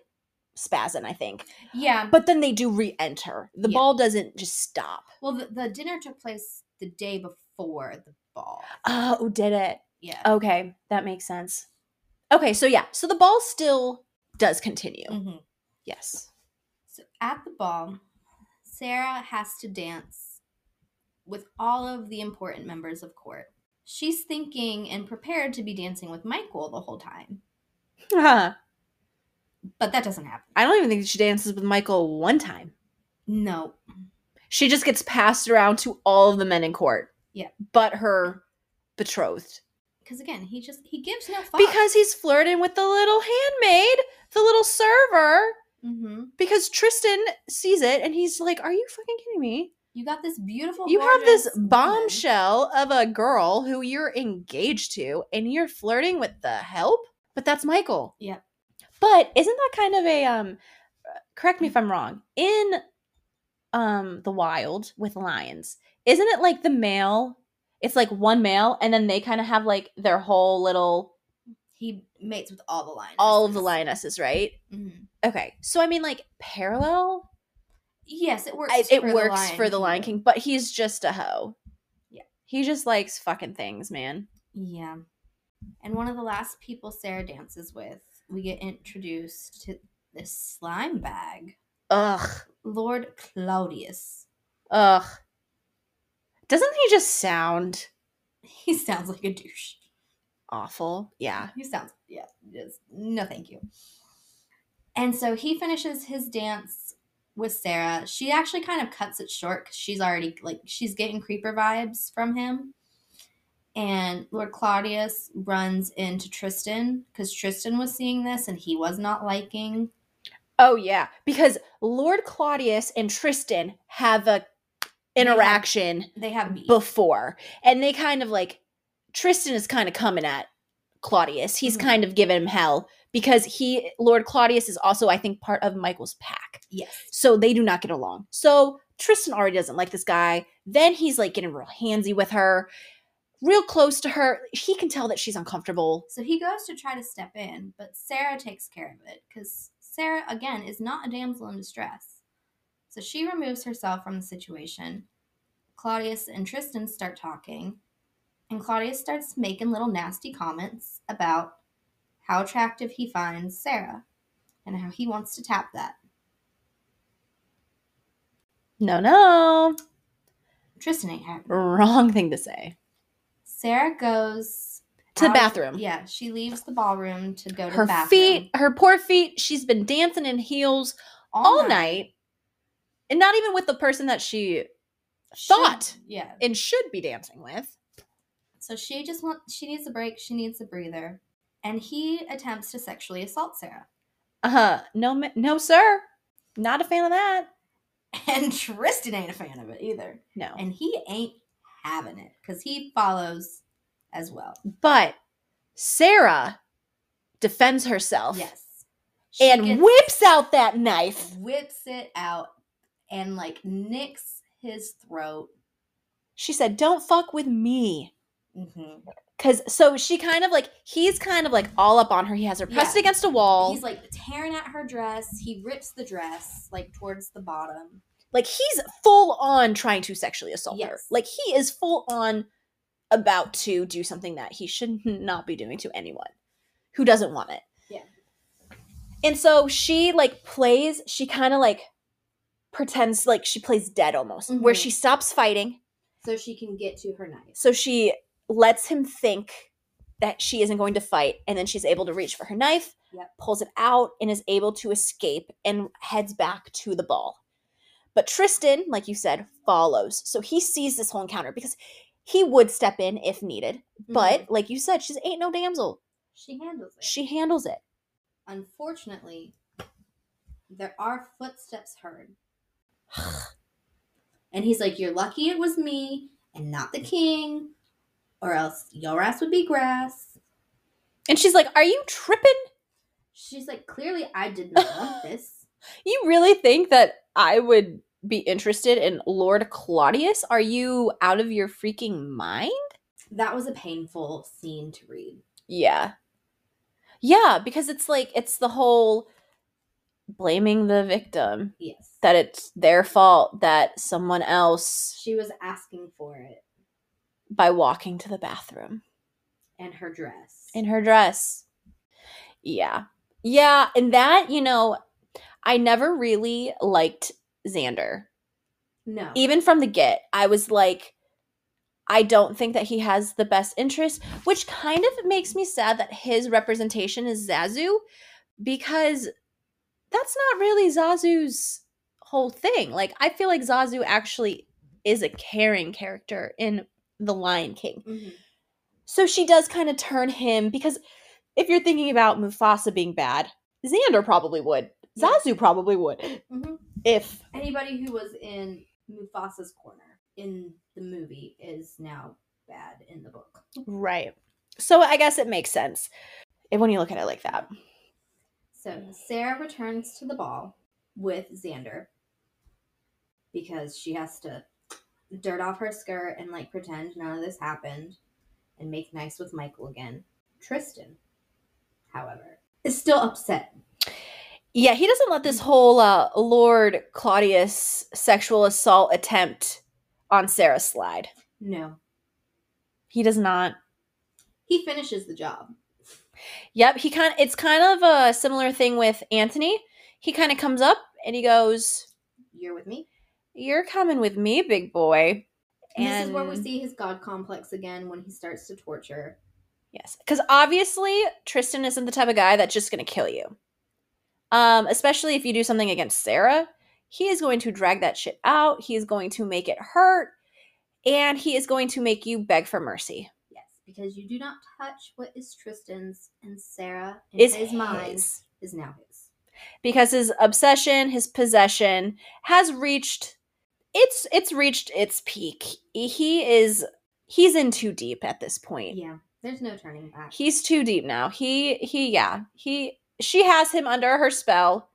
spazzing, I think. yeah. But then they do re-enter. The Yeah. ball doesn't just stop. Well, the, the dinner took place the day before the ball. Oh, did it? Yeah. Okay, that makes sense. Okay, so yeah, so the ball still does continue. Mhm. Yes. So at the ball, Sarah has to dance with all of the important members of court. She's thinking and prepared to be dancing with Michael the whole time, [laughs] but that doesn't happen. I don't even think she dances with Michael one time. No. She just gets passed around to all of the men in court. Yeah. But her betrothed. Because again, he just he gives no fuck. Because he's flirting with the little handmaid, the little server. hmm Because Tristan sees it and he's like, Are you fucking kidding me? You got this beautiful. You have this woman. bombshell of a girl who you're engaged to and you're flirting with the help? But that's Michael. Yeah. But isn't that kind of a um correct me if I'm wrong. In um the wild with lions, isn't it like the male it's like one male and then they kind of have like their whole little He mates with all the lionesses. all of the lionesses, right? Mhm. Okay. So I mean like parallel Yes, it works. I, it works Lion for the Lion King. King, but he's just a hoe. Yeah. He just likes fucking things, man. Yeah. And one of the last people Sarah dances with, we get introduced to this slime bag, Ugh. Lord Claudius. Ugh. Doesn't he just sound He sounds like a douche. awful? Yeah. He sounds, yeah, just, no thank you. And so he finishes his dance with Sarah. She actually kind of cuts it short because she's already, like, she's getting creeper vibes from him. And Lord Claudius runs into Tristan because Tristan was seeing this and he was not liking. Oh yeah, because Lord Claudius and Tristan have a interaction They have beef. before, and they kind of like Tristan is kind of coming at Claudius. He's Mhm. kind of giving him hell because he Lord Claudius is also I think part of Michael's pack. yes. So they do not get along. So Tristan already doesn't like this guy. Then he's like getting real handsy with her, real close to her. He can tell that she's uncomfortable. So he goes to try to step in, but Sarah takes care of it because Sarah, again, is not a damsel in distress. So she removes herself from the situation. Claudius and Tristan start talking, and Claudius starts making little nasty comments about how attractive he finds Sarah and how he wants to tap that. No, no. Tristan ain't it. Wrong thing to say. Sarah goes To the out- bathroom. Yeah, she leaves the ballroom to go to Her the bathroom. feet, her poor feet, she's been dancing in heels all, night. And not even with the person that she Should- thought. yeah. and should be dancing with. So she just wants she needs a break, she needs a breather. And he attempts to sexually assault Sarah. Uh-huh. No no sir. Not a fan of that. [laughs] And Tristan ain't a fan of it either. No. And he ain't having it because he follows as well. But Sarah defends herself Yes. She and whips out that knife. whips it out and like nicks his throat. She said, "Don't fuck with me." Mm-hmm. Cuz so she kind of like he's kind of like all up on her. He has her pressed Yeah. against a wall. He's like tearing at her dress. He rips the dress like towards the bottom. like he's full on trying to sexually assault her. Like he is full on about to do something that he should not be doing to anyone who doesn't want it. Yeah. And so she like plays, she kind of like pretends like she plays dead almost, where Mhm. she stops fighting. So she can get to her knife. So she lets him think that she isn't going to fight and then she's able to reach for her knife, Yep. pulls it out and is able to escape and heads back to the ball. But Tristan, like you said, follows. So he sees this whole encounter because he would step in if needed. But Mhm. like you said, she's ain't no damsel. she handles it. She handles it. Unfortunately, there are footsteps heard. [sighs] and he's like, You're lucky it was me and not the king, or else your ass would be grass. And she's like, Are you tripping? She's like, Clearly, I did not want [laughs] this. You really think that I would be interested in Lord Claudius? Are you out of your freaking mind? That was a painful scene to read. Yeah. Yeah, because it's like it's the whole blaming the victim Yes. that it's their fault that someone else She was asking for it by walking to the bathroom and her dress. in her dress. Yeah. Yeah, and that, you know, I never really liked Xander. no. Even from the get, I was like I don't think that he has the best interest, which kind of makes me sad that his representation is Zazu because that's not really Zazu's whole thing. Like I feel like Zazu actually is a caring character in The Lion King. Mhm. So she does kind of turn him because if you're thinking about Mufasa being bad, Xander probably would. Zazu probably would. Mhm. If Anybody who was in Mufasa's corner in the movie is now bad in the book. right. So I guess it makes sense if- when you look at it like that. So Sarah returns to the ball with Xander because she has to dirt off her skirt and like pretend none of this happened and make nice with Michael again. Tristan, however, is still upset. Yeah, he doesn't let this whole uh, Lord Claudius sexual assault attempt on Sarah slide. No. He does not. He finishes the job. Yep, he kind of it's kind of a similar thing with Anthony. He kind of comes up and he goes, You're with me? "You're coming with me, big boy." And, this is where we see his god complex again when he starts to torture. Yes, because obviously Tristan isn't the type of guy that's just going to kill you. Um, especially if you do something against Sarah, he is going to drag that shit out. He is going to make it hurt, and he is going to make you beg for mercy. Yes. because you do not touch what is Tristan's, and Sarah, in Is his mind, is now his. because his obsession, his possession has reached it's it's reached its peak. He is he's in too deep at this point. Yeah, there's no turning back. He's too deep now. He he yeah. He she has him under her spell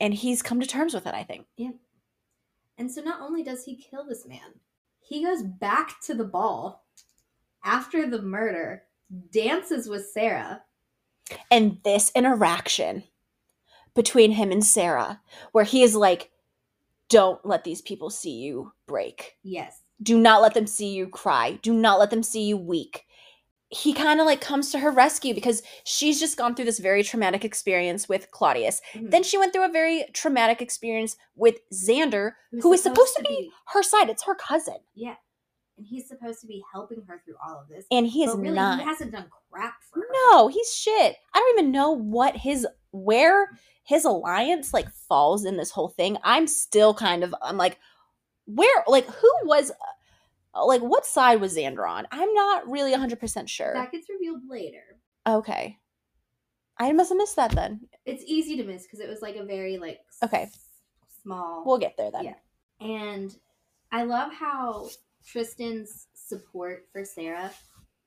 and he's come to terms with it, I think. Yeah. And so not only does he kill this man, he goes back to the ball after the murder, dances with Sarah. And this interaction between him and Sarah where he is like don't let these people see you break. Yes. do not let them see you cry do not let them see you weak he kind of like comes to her rescue because she's just gone through this very traumatic experience with claudius Mhm. then she went through a very traumatic experience with xander who is supposed to be her side it's her cousin Yeah. And he's supposed to be helping her through all of this. and he is really, not he hasn't done crap for her. no he's shit i don't even know what his where his alliance like falls in this whole thing i'm still kind of i'm like where like who was uh, like what side was xander on i'm not really 100% sure That gets revealed later. Okay. I must have missed that then. It's easy to miss because it was like a very like s- Okay. small. We'll get there then. Yeah. And I love how Tristan's support for Sarah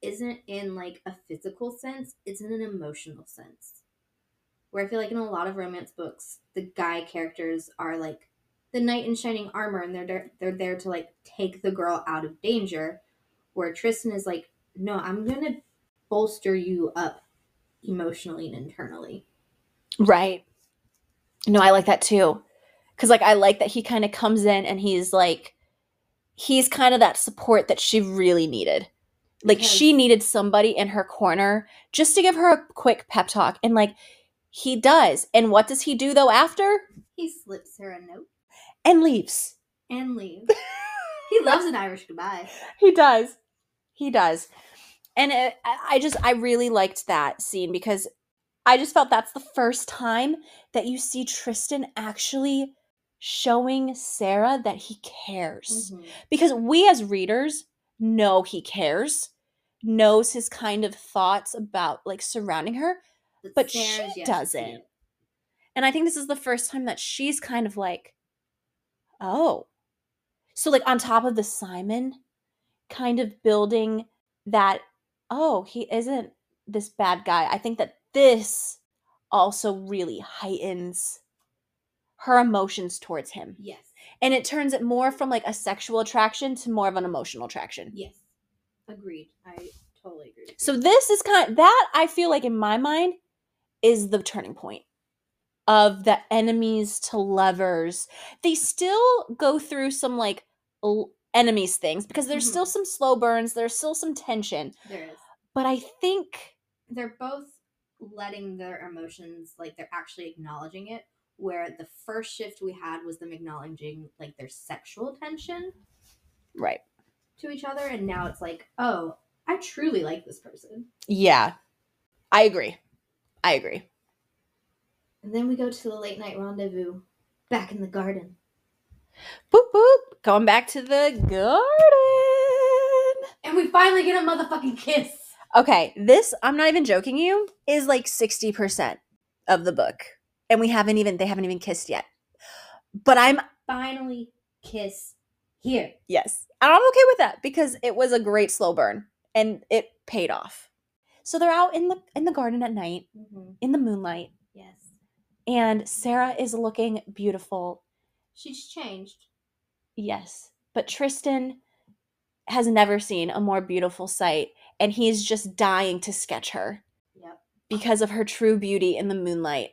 isn't in like a physical sense, it's in an emotional sense. Where I feel like in a lot of romance books, the guy characters are like the knight in shining armor and they're there, they're there to like take the girl out of danger. Where Tristan is like, no, I'm going to bolster you up emotionally and internally. Right. No, I like that too. Cause like I like that he kind of comes in and he's like he's kind of that support that she really needed. Like she needed somebody in her corner just to give her a quick pep talk. And like he does. And what does he do though after? He slips her a note And leaves. and leaves. [laughs] he loves an Irish goodbye. He does. He does. And it, I just, I really liked that scene because I just felt that's the first time that you see Tristan actually showing Sarah that he cares. Mhm. Because we as readers know he cares, knows his kind of thoughts about like surrounding her. But she Sarah's to doesn't. And I think this is the first time that she's kind of like, oh. So, like, on top of the Simon, kind of building that, oh, he isn't this bad guy. I think that this also really heightens her emotions towards him. Yes. And it turns it more from like a sexual attraction to more of an emotional attraction. Yes. Agreed. I totally agree. So this is kind that I feel like in my mind is the turning point of the enemies to lovers. They still go through some like l- enemies things because there's Mhm. still some slow burns, there's still some tension. There is. But I think They're both letting their emotions, like they're actually acknowledging it. Where the first shift we had was them acknowledging like their sexual tension right. to each other, and now it's like, oh, I truly like this person. Yeah. I agree. I agree. And then we go to the late night rendezvous back in the garden. Boop boop. Going back to the garden. And we finally get a motherfucking kiss. Okay, this I'm not even joking you is like 60% of the book. And we haven't even they haven't even kissed yet. But I'm Finally kiss here. yes. And I'm okay with that because it was a great slow burn and it paid off. So they're out in the in the garden at night Mm-hmm. in the moonlight Yes. and Sarah is looking beautiful. She's changed. Yes. But Tristan has never seen a more beautiful sight and he's just dying to sketch her. Yep. because of her true beauty in the moonlight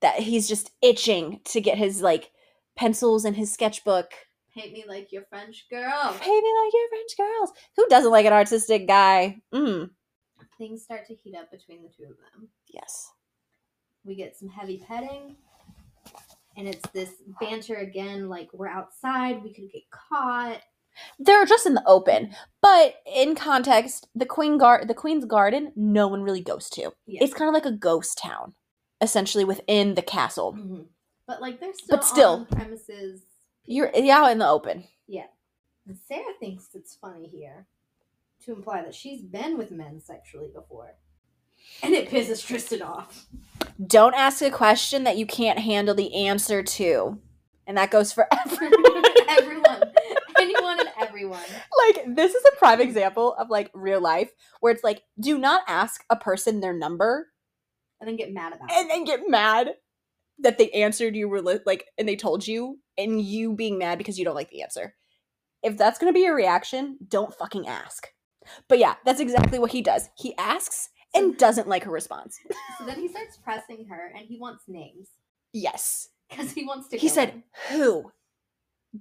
that he's just itching to get his like pencils and his sketchbook Paint me like your French girl. Paint me like your french girls who doesn't like an artistic guy mm. Things start to heat up between the two of them. yes We get some heavy petting. And it's this banter again, like we're outside, we could get caught. they're just in the open but in context the queen guard the queen's garden no one really goes to Yeah. it's kind of like a ghost town essentially within the castle Mhm. But like they're still, But still. premises. you're yeah out in the open Yeah. And Sarah thinks it's funny here to imply that she's been with men sexually before. And it pisses Tristan off. Don't ask a question that you can't handle the answer to. And that goes for [laughs] everyone. everyone. Anyone and everyone. like this is a prime example of like real life where it's like do not ask a person their number And then get mad about it. and then get mad that they answered you were like and they told you and you being mad because you don't like the answer if that's going to be your reaction don't fucking ask but yeah that's exactly what he does he asks and doesn't like her response [laughs] So then he starts pressing her and he wants names. yes Because he wants to he said them. who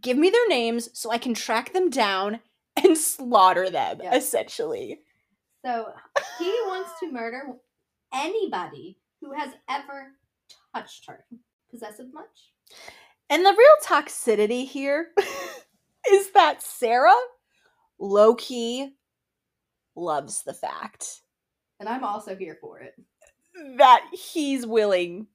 give me their names so i can track them down and slaughter them Yeah. essentially So he wants to murder anybody who has ever touched her. Possessive much? And the real toxicity here [laughs] is that Sarah low key loves the fact And I'm also here for it. that he's willing.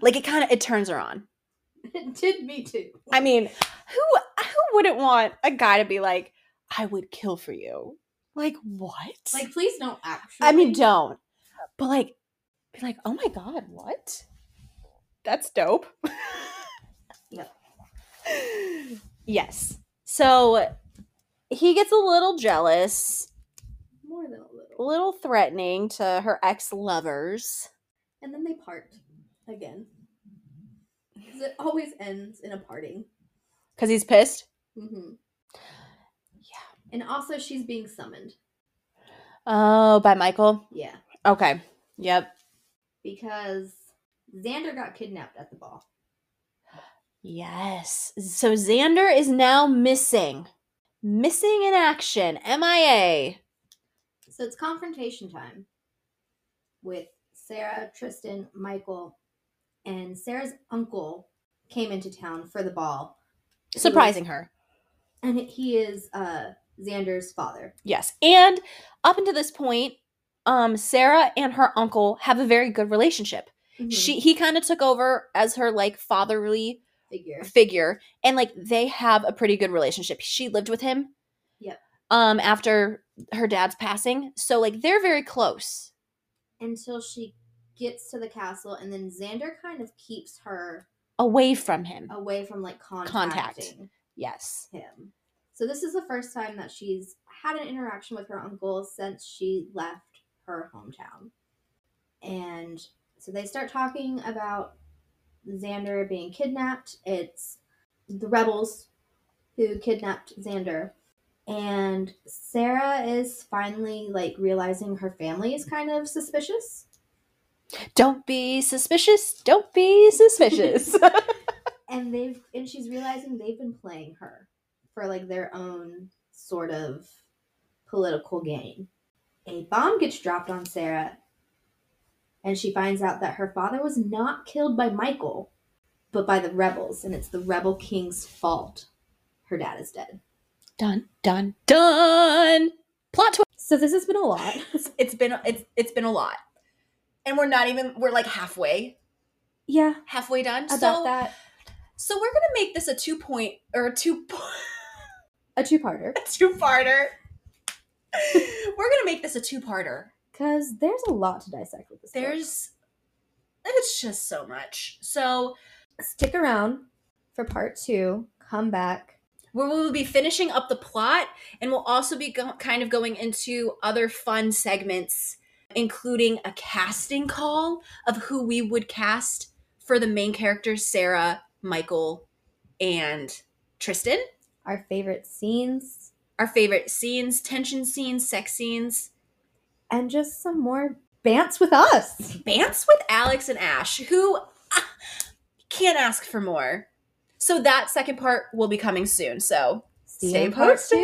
Like it kind of it turns her on. [laughs] It did me too. I mean, who who wouldn't want a guy to be like, "I would kill for you"? Like what? Like, please don't actually. I mean, don't. But like, be like, "Oh my god, what?" That's dope. Yep. [laughs] Yes. So he gets a little jealous, more than a a little. little threatening to her ex lovers. And then they part again. Because it always ends in a parting. Because he's pissed. Mm-hmm. Yeah. And also, she's being summoned. Oh, by Michael. Yeah. Okay. Yep. Because Xander got kidnapped at the ball. Yes. So Xander is now missing. Missing in action. MIA. So it's confrontation time with Sarah, Tristan, Michael, and Sarah's uncle came into town for the ball. Who was- Surprising her. And he is uh, Xander's father. Yes. And up until this point, um, Sarah and her uncle have a very good relationship. Mhm. She he kind of took over as her like fatherly figure. figure and like they have a pretty good relationship. She lived with him. Yep. Um after her dad's passing. So like they're very close. until she gets to the castle, and then Xander kind of keeps her Away from him. away from like Contact. contacting Yes. him. So this is the first time that she's had an interaction with her uncle since she left her hometown. And so they start talking about Xander being kidnapped. It's the rebels who kidnapped Xander. And Sarah is finally like realizing her family is kind of suspicious. Don't be suspicious. Don't be suspicious. [laughs] [laughs] and they've and she's realizing they've been playing her for like their own sort of political game. A bomb gets dropped on Sarah, and she finds out that her father was not killed by Michael, but by the rebels, and it's the rebel king's fault. Her dad is dead. Dun dun dun. Plot twist. So this has been a lot. [laughs] It's been it's it's been a lot. And we're not even we're like halfway. Yeah, Halfway done. about so that. so we're gonna make this a two point or a two [laughs] A two-parter. [laughs] two parter. we're gonna make this a two parter. Because there's a lot to dissect with this. book. There's it's just so much. So stick around for part two. Come back. Where we will be finishing up the plot and we'll also be go- kind of going into other fun segments including a casting call of who we would cast for the main characters sarah michael and tristan. Our favorite scenes. Our favorite scenes tension scenes sex scenes. And just some more bants with us. bants with alex and ash who ah, can't ask for more so that second part will be coming soon so See Stay part posted.